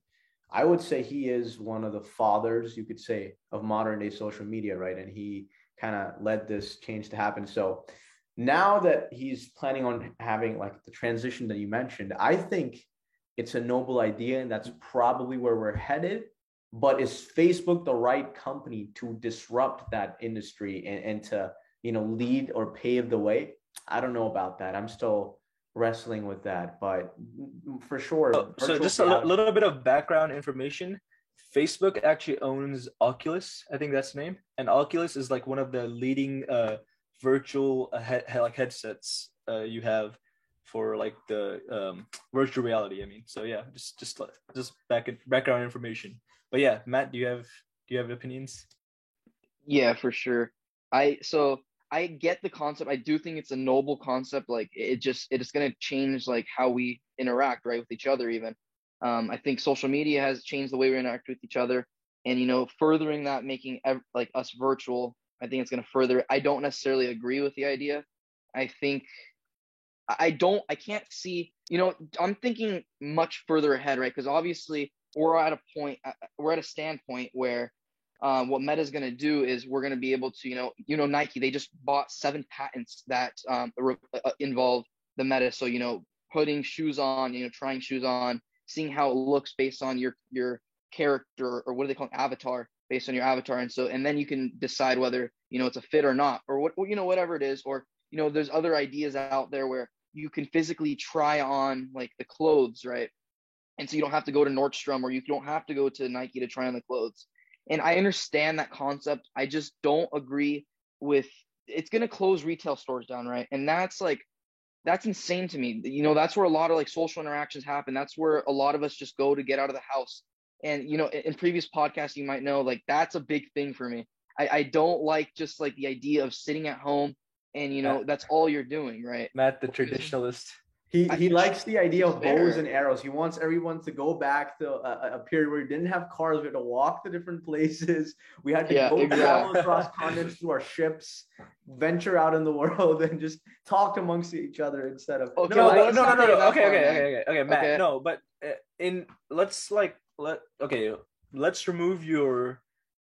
I would say he is one of the fathers, you could say, of modern day social media, right? And he kind of led this change to happen. So now that he's planning on having like the transition that you mentioned, I think it's a noble idea, and that's probably where we're headed. But is Facebook the right company to disrupt that industry and, and to you know lead or pave the way? I don't know about that. I'm still wrestling with that, but for sure. So, so just a l- little bit of background information. Facebook actually owns Oculus. I think that's the name, and Oculus is like one of the leading uh, virtual uh, he- like headsets uh, you have for like the um, virtual reality. I mean, so yeah, just just just back background information. But yeah, Matt, do you have do you have opinions? Yeah, for sure. I so I get the concept. I do think it's a noble concept. Like it just it is going to change like how we interact right with each other. Even um, I think social media has changed the way we interact with each other, and you know, furthering that, making ev- like us virtual. I think it's going to further. I don't necessarily agree with the idea. I think I don't. I can't see. You know, I'm thinking much further ahead, right? Because obviously we're at a point. Uh, we're at a standpoint where um, what Meta is going to do is we're going to be able to, you know, you know, Nike they just bought seven patents that um, uh, involve the Meta. So you know, putting shoes on, you know, trying shoes on, seeing how it looks based on your your character or what do they call avatar, based on your avatar, and so and then you can decide whether you know it's a fit or not, or what you know whatever it is, or you know, there's other ideas out there where you can physically try on like the clothes, right? And so you don't have to go to Nordstrom or you don't have to go to Nike to try on the clothes and I understand that concept. I just don't agree with it's going to close retail stores down, right? And that's like that's insane to me. You know, that's where a lot of like social interactions happen. That's where a lot of us just go to get out of the house. And you know, in, in previous podcasts, you might know like that's a big thing for me. I, I don't like just like the idea of sitting at home and you know that's all you're doing, right? Matt, the traditionalist. He, he likes the idea of bows and arrows. He wants everyone to go back to a, a period where we didn't have cars. We had to walk to different places. We had to Yeah, go exactly. travel across continents through our ships, venture out in the world, and just talk amongst each other instead of. Okay, no, well, no, let's no, no, not no, no. Okay, okay, okay, okay, okay, Matt. Okay. No, but uh, in let's like let okay, let's remove your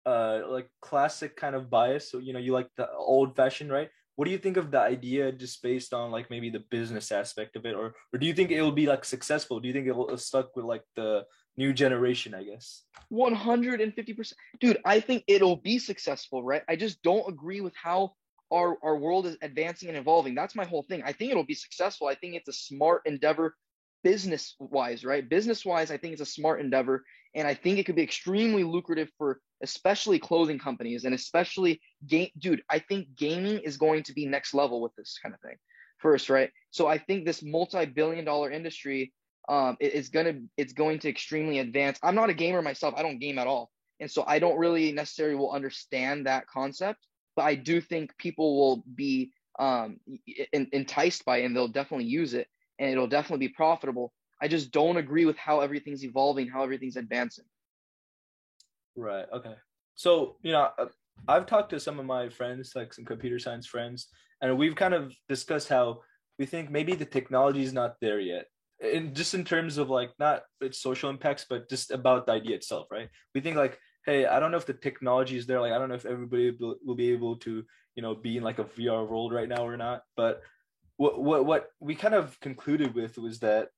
uh like classic kind of bias. So you know you like the old fashioned, right? What do you think of the idea just based on like maybe the business aspect of it, or or do you think it'll be like successful? Do you think it'll stuck with like the new generation? I guess. 150%. Dude, I think it'll be successful, right? I just don't agree with how our, our world is advancing and evolving. That's my whole thing. I think it'll be successful. I think it's a smart endeavor business wise, right? Business wise, I think it's a smart endeavor. And I think it could be extremely lucrative for especially clothing companies and especially game. Dude, I think gaming is going to be next level with this kind of thing first, right? So I think this multi billion dollar industry um, it- it's gonna it's going to extremely advance. I'm not a gamer myself. I don't game at all, and so I don't really necessarily will understand that concept. But I do think people will be um, enticed by it, and they'll definitely use it, and it'll definitely be profitable. I just don't agree with how everything's evolving, how everything's advancing. Right. Okay. So, you know, uh, I've talked to some of my friends, like some computer science friends, and we've kind of discussed how we think maybe the technology is not there yet. In just in terms of like not its social impacts, but just about the idea itself, right? We think like, hey, I don't know if the technology is there. Like, I don't know if everybody will be able to, you know, be in like a VR world right now or not. But what what what we kind of concluded with was that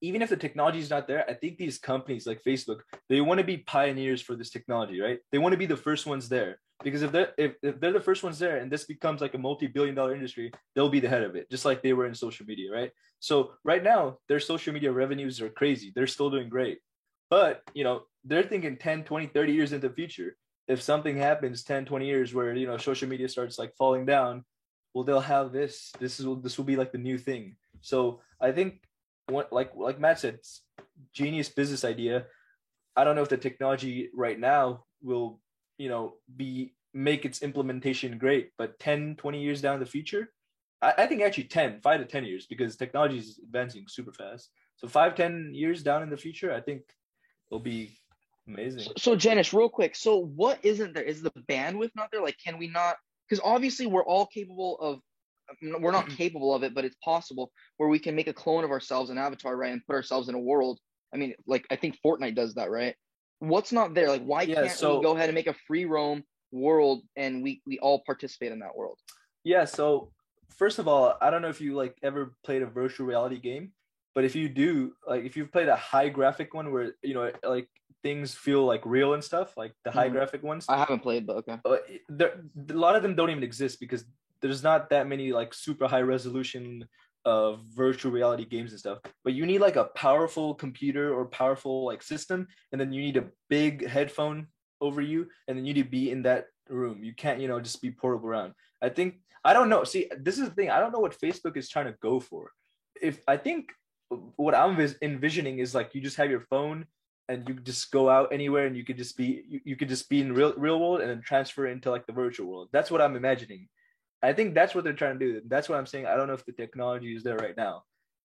even if the technology is not there, I think these companies like Facebook, they want to be pioneers for this technology, right? They want to be the first ones there because if they're if, if they're the first ones there and this becomes like a multi-billion dollar industry, they'll be the head of it, just like they were in social media, right? So right now, their social media revenues are crazy. They're still doing great. But you know, they're thinking 10, 20, 30 years into the future. If something happens 10, 20 years where you know social media starts like falling down, well, they'll have this. This is this will be like the new thing. So I think what like like Matt said, genius business idea. I don't know if the technology right now will, you know, be make its implementation great, but 10, 20 years down the future, I, I think actually 10, five to 10 years because technology is advancing super fast. So five, 10 years down in the future, I think it'll be amazing. So, so Jenish, real quick. So what isn't there? Is the bandwidth not there? Like, can we not? Because obviously we're all capable of. We're not capable of it, but it's possible where we can make a clone of ourselves, an avatar, right, and put ourselves in a world. I mean, like I think Fortnite does that, right? What's not there? Like, why Yeah, can't so- we go ahead and make a free roam world and we we all participate in that world? Yeah, so first of all, I don't know if you like ever played a virtual reality game, but if you do, like if you've played a high graphic one where you know like things feel like real and stuff, like the high Mhm. graphic ones, I haven't played, but okay. uh, there, a lot of them don't even exist because there's not that many like super high resolution uh virtual reality games and stuff. But you need like a powerful computer or powerful like system and then you need a big headphone over you and then you need to be in that room. You can't you know just be portable around. I think i don't know. See this is the thing. I don't know what facebook is trying to go for. If i think what i'm envisioning is like you just have your phone and you just go out anywhere and you could just be you, you could just be in real real world and then transfer into like the virtual world that's what i'm imagining i think that's what they're trying to do that's what i'm saying i don't know if the technology is there right now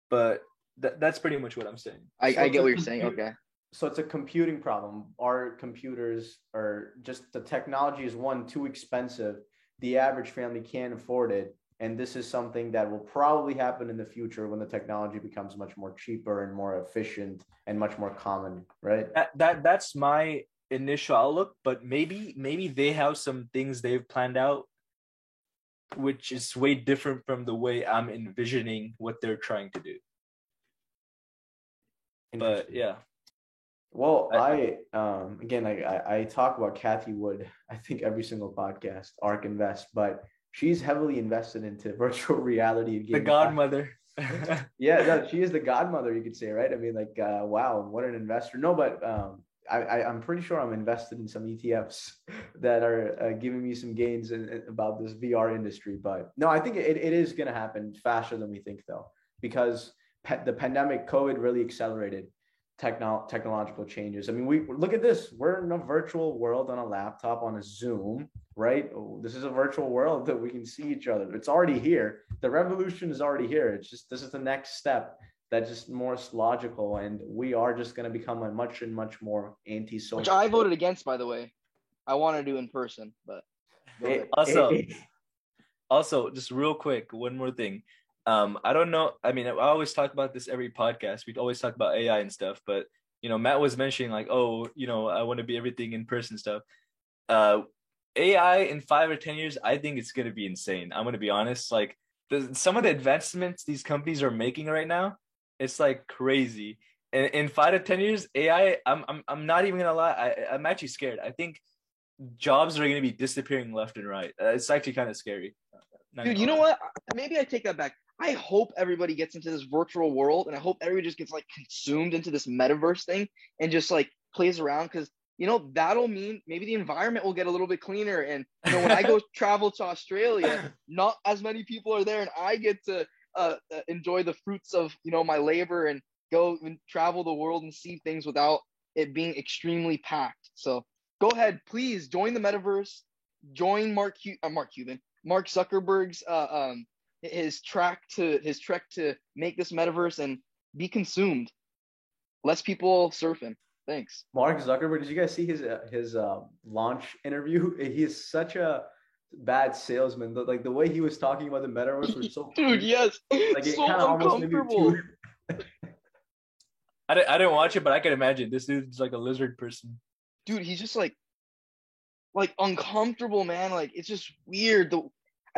but that, that's pretty much what i'm saying I, So I it's get a what you're saying. Okay. so it's a computing problem. Our computers are just the technology is one too expensive. The average family can't afford it, and this is something that will probably happen in the future when the technology becomes much more cheaper and more efficient and much more common. Right? that, that that's my initial outlook but maybe maybe they have some things they've planned out which is way different from the way i'm envisioning what they're trying to do but yeah Well, I- I um again I, I I talk about Cathie Wood, I think every single podcast, Ark Invest, but she's heavily invested into virtual reality and the godmother Yeah, no, she is the godmother, you could say, right? I mean, like, uh, wow, what an investor. No, but um, I, I am pretty sure I'm invested in some ETFs that are uh, giving me some gains in, in, about this VR industry. But no, I think it, it is going to happen faster than we think though, because pe- the pandemic, COVID really accelerated techno- technological changes. I mean, we look at this. We're in a virtual world on a laptop on a Zoom, right? Oh, this is a virtual world that we can see each other. It's already here. The revolution is already here. It's just this is the next step that's just more logical, and we are just going to become a much and much more anti-social. Which I voted against, by the way. I want to do in person, but It- Also- it- also just real quick one more thing um i don't know i mean i always talk about this every podcast. We always talk about ai and stuff but you know matt was mentioning like oh you know i want to be everything in person stuff. Uh ai in five or ten years i think it's going to be insane. I'm going to be honest like the, some of the advancements these companies are making right now it's like crazy. In, in five to ten years ai i'm i'm, I'm not even gonna lie I, i'm actually scared. I think jobs are going to be disappearing left and right. Uh, it's actually kind of scary. Not dude, you know lie. what? Maybe I take that back. I hope everybody gets into this virtual world, and I hope everybody just gets like consumed into this metaverse thing and just like plays around because you know that'll mean maybe the environment will get a little bit cleaner. And you know when I go travel to Australia, not as many people are there, and I get to uh, uh, enjoy the fruits of you know my labor and go and travel the world and see things without it being extremely packed. So go ahead, please join the metaverse. Join Mark Cu- uh, Mark Cuban, Mark Zuckerberg's uh, um his track to his trek to make this metaverse and be consumed. Less people surfing. Thanks. Mark Zuckerberg, did you guys see his uh, his uh, launch interview? He is such a bad salesman. The- Like the way he was talking about the metaverse was so Dude, yes. like it so kind of almost made me uncomfortable. too. I didn't, I didn't watch it, but I can imagine this dude's like a lizard person. Dude, he's just like like uncomfortable, man. Like it's just weird. The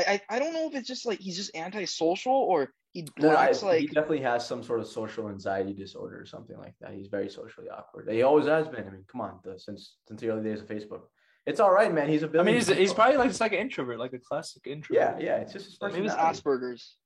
I I, I don't know if it's just like he's just antisocial or he No, I- lacks he definitely has some sort of social anxiety disorder or something like that. He's very socially awkward. He always has been. I mean, come on, the, since since the early days of Facebook. It's all right, man. He's a I billion. mean, he's, he's probably like just like an introvert, like a classic introvert. yeah, yeah. It's just his maybe it's personality. Asperger's.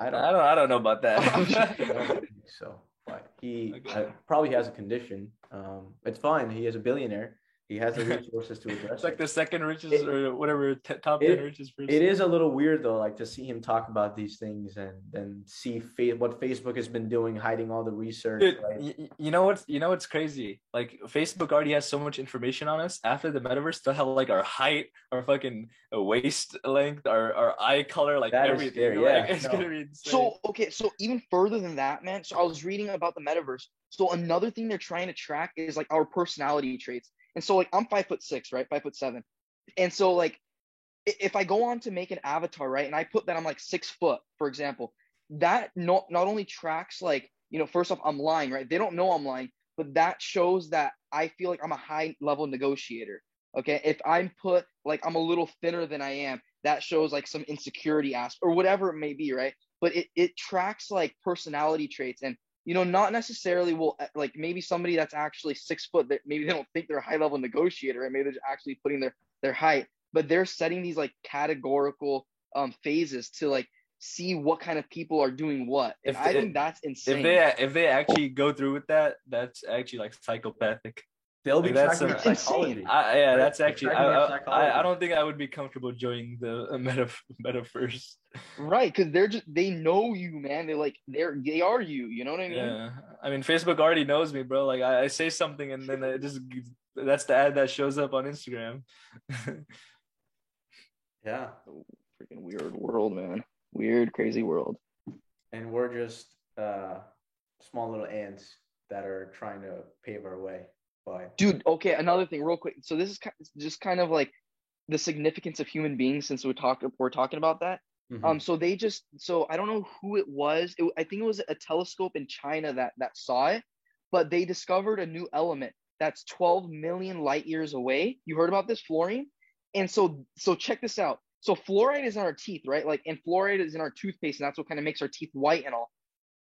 I I don't. don't, I don't know about that. so, but he Okay. uh, probably has a condition. Um, it's fine. He is a billionaire. He has the resources to address it's like it. the second richest It- or whatever t- top it- ten richest person. It is a little weird though, like to see him talk about these things and then see fa- what Facebook has been doing, hiding all the research. Dude, right? y- y- you know what's you know what's crazy? Like Facebook already has so much information on us. After the metaverse, they'll have like our height, our fucking waist length, our, our eye color, like That is everything. scary, Like, yeah, it's no. gonna be insane. So okay, so even further than that, man. So I was reading about the metaverse. So another thing they're trying to track is like our personality traits. And so like I'm five foot six, right? Five foot seven. And so like if I go on to make an avatar, right, and I put that I'm like six foot, for example, that not not only tracks like, you know, first off, I'm lying, right? They don't know I'm lying, but that shows that I feel like I'm a high level negotiator. Okay. If I'm put like I'm a little thinner than I am, that shows like some insecurity aspect or whatever it may be, right? But it, it tracks like personality traits and you know, not necessarily will like maybe somebody that's actually six foot that maybe they don't think they're a high level negotiator and maybe they're actually putting their their height, but they're setting these like categorical um phases to like see what kind of people are doing what. And If I think that's insane. if they if they actually go through with that, that's actually like psychopathic. They'll be Like, that's tracking a- your psychology. insane. I, yeah, Right. that's They're actually. I, I, I, don't think I would be comfortable joining the uh, meta metaverse. right, because they're just they know you, man. They're like they're they are you. You know what I mean? Yeah, I mean, Facebook already knows me, bro. Like, I, I say something and then it just that's the ad that shows up on Instagram. Yeah, Freaking weird world, man. Weird, crazy world. and we're just uh, small little ants that are trying to pave our way. But dude okay another thing real quick. So this is just kind of like the significance of human beings since we talk we're talking about that. Mhm. um so they just so i don't know who it was. It, i think it was a telescope in china that that saw it but they discovered a new element that's 12 million light years away. You heard about this fluorine? And so so check this out. So fluoride is in our teeth right? Like and fluoride is in our toothpaste and that's what kind of makes our teeth white and all.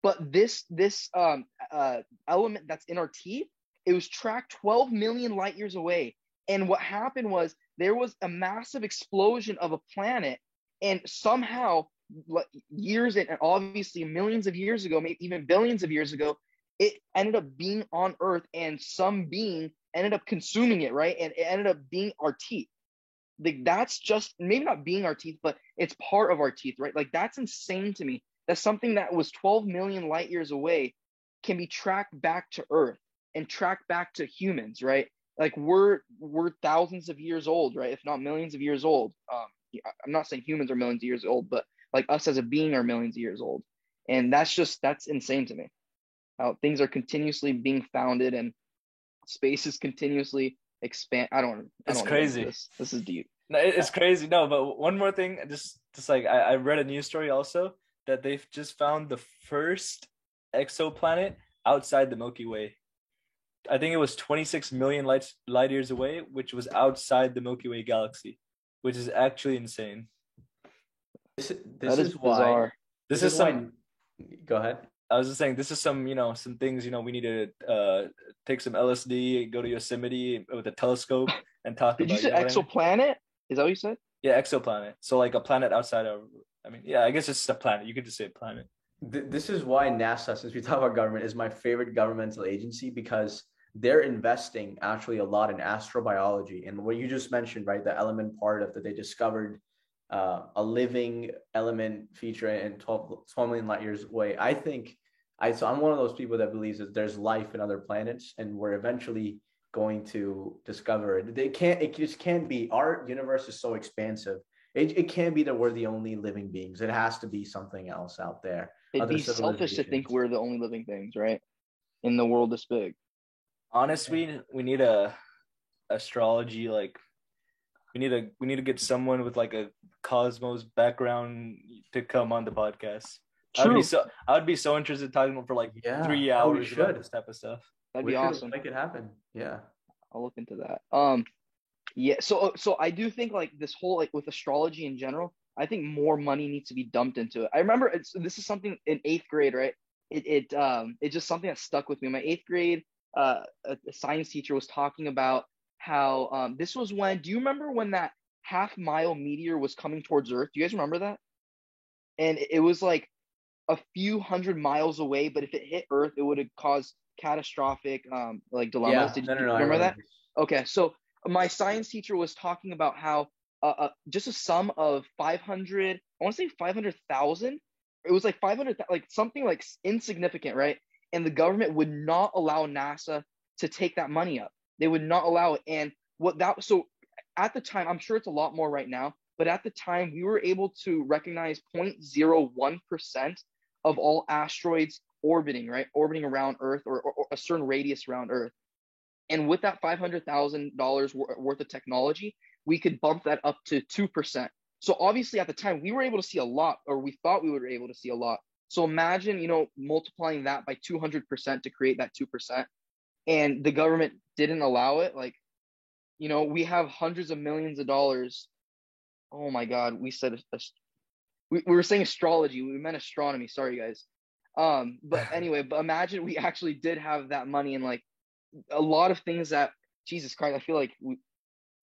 But this this um uh element that's in our teeth it was tracked 12 million light years away. And what happened was there was a massive explosion of a planet, and somehow, years and obviously millions of years ago, maybe even billions of years ago, it ended up being on Earth, and some being ended up consuming it, right? And it ended up being our teeth. Like that's just maybe not being our teeth, but it's part of our teeth, right? Like that's insane to me. That something that was 12 million light years away can be tracked back to Earth and tracked back to humans, right? Like we're we're thousands of years old, right? If not millions of years old. Um, I'm not saying humans are millions of years old, but like us as a being are millions of years old, and that's just that's insane to me. How things are continuously being founded and space is continuously expand. I don't. I It's don't know crazy. This. this is deep. No, it- it's crazy. No, but one more thing, just just like I, I read a news story also that they've just found the first exoplanet outside the Milky Way. I think it was 26 million light light years away, which was outside the Milky Way galaxy, which is actually insane. This, this That is, is why. bizarre. This, is, some. why. Go ahead. I was just saying, this is some, you know, some things, you know, we need to uh, take some LSD, go to Yosemite with a telescope, and talk Did you about. say know what I mean? exoplanet? Is that what you said? Yeah, exoplanet. So like a planet outside of. I mean, yeah, I guess it's just a planet. You could just say planet. Th- this is why NASA, since we talk about government, is my favorite governmental agency because they're investing actually a lot in astrobiology and what you just mentioned, right? The element part of that they discovered uh, a living element feature in 12, 12 million light years away. I think I so I'm one of those people that believes that there's life in other planets and we're eventually going to discover it. They can't. It just can't be. Our universe is so expansive. It, it can't be that we're the only living beings. It has to be something else out there. It'd be selfish to think we're the only living things, right? In the world this big. Honestly, we need a astrology like we need a we need to get someone with like a cosmos background to come on the podcast. I would True. be so I would be so interested in talking for like Yeah. three Oh, we hours about should. this type of stuff. That'd We be should awesome. Make it happen. Yeah. I'll look into that. Um, yeah. So, so I do think like this whole like with astrology in general, I think more money needs to be dumped into it. I remember it's this is something in eighth grade, right? It it um it's just something that stuck with me. My eighth grade uh a, a science teacher was talking about how um this was when. Do you remember when that half mile meteor was coming towards Earth? Do you guys remember that? And it, was like a few hundred miles away, but if it hit Earth, it would have caused catastrophic um like dilemmas. Did no, you no, no, I remember that? Okay, so my science teacher was talking about how uh, uh, just a sum of 500, I want to say 500,000. It was like 500, like something like insignificant, right? And the government would not allow NASA to take that money up. They would not allow it. And what that, so at the time, I'm sure it's a lot more right now, but at the time, we were able to recognize 0.01% of all asteroids orbiting, right? Orbiting around Earth or, or, or a certain radius around Earth. And with that $500,000 worth of technology, we could bump that up to 2%. So obviously at the time, we were able to see a lot, or we thought we were able to see a lot. So imagine, you know, multiplying that by 200% to create that 2%. And the government didn't allow it. Like, you know, we have hundreds of millions of dollars. Oh my God, we said, ast- we, we were saying astrology. We meant astronomy. Sorry, guys. Um, but anyway, but imagine we actually did have that money and like a lot of things that Jesus Christ, I feel like we,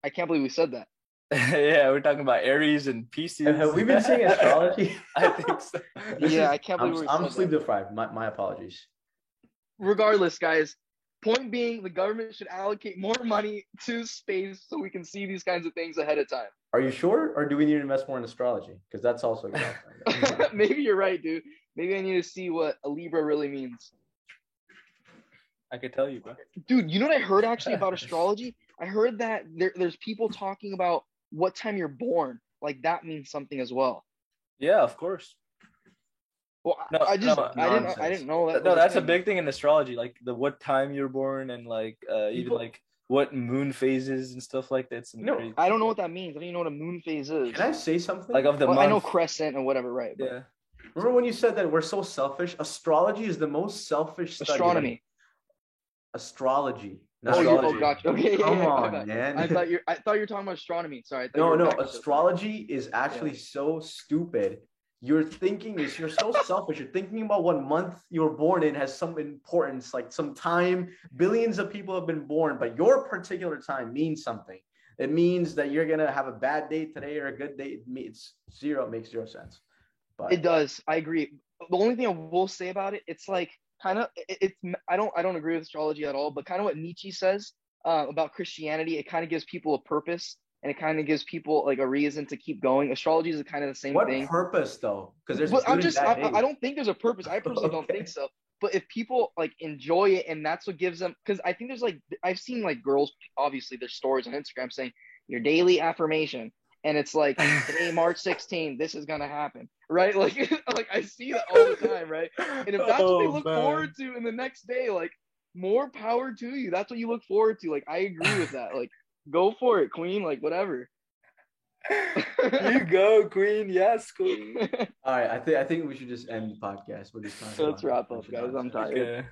I can't believe we said that. Yeah, we're talking about Aries and Pisces. Have we been saying astrology? I think so. This yeah, is- I can't believe I'm, we I'm sleep that. deprived. My, my apologies. Regardless, guys, point being, the government should allocate more money to space so we can see these kinds of things ahead of time. Are you sure, or do we need to invest more in astrology? Because that's also a good option. Maybe you're right, dude. Maybe I need to see what a Libra really means. I could tell you, bro. Dude, you know what I heard actually about astrology? I heard that there, there's people talking about what time you're born. Like that means something as well. Yeah, of course. Well, I- No, I just no, I didn't I didn't know that. no, was that's a big thing in astrology, like the what time you're born and like uh, even People- like what moon phases and stuff like that. It's No, crazy. I don't know what that means. I don't even know what a moon phase is. Can I say something? like of the Well, month. I know crescent and whatever, right? but yeah. Remember when you said that we're so selfish? Astrology is the most selfish study. Astronomy. Astrology. Oh, you, oh, Astrology. oh, gotcha. Okay, yeah, Come yeah, on, man. I thought you I thought you were talking about astronomy. Sorry. I No, no. Astrology is actually so stupid. Your thinking is you're so selfish. You're thinking about what month you were born in has some importance, like some time. Billions of people have been born, but your particular time means something. It means that you're gonna have a bad day today or a good day. It means zero. It makes zero sense. But It does. I agree. The only thing I will say about it, it's like kind of it, it's I don't I don't agree with astrology at all, but kind of what Nietzsche says uh, about Christianity, it kind of gives people a purpose and it kind of gives people like a reason to keep going. Astrology is kind of the same what thing. purpose though? Because there's. I'm just I, I don't think there's a purpose. I personally don't think so. But if people like enjoy it and that's what gives them because I think there's like I've seen like girls obviously there's stories on Instagram saying your daily affirmation and it's like today March 16 this is gonna happen right like like I see that all the time right and if that's what they Oh, look man. forward to in the next day like more power to you that's what you look forward to like I agree with that like go for it queen like whatever you go, Queen. Yes, Queen. All right, I think I think we should just end the podcast. We're just talking Let's wrap up, guys. I'm tired. Okay.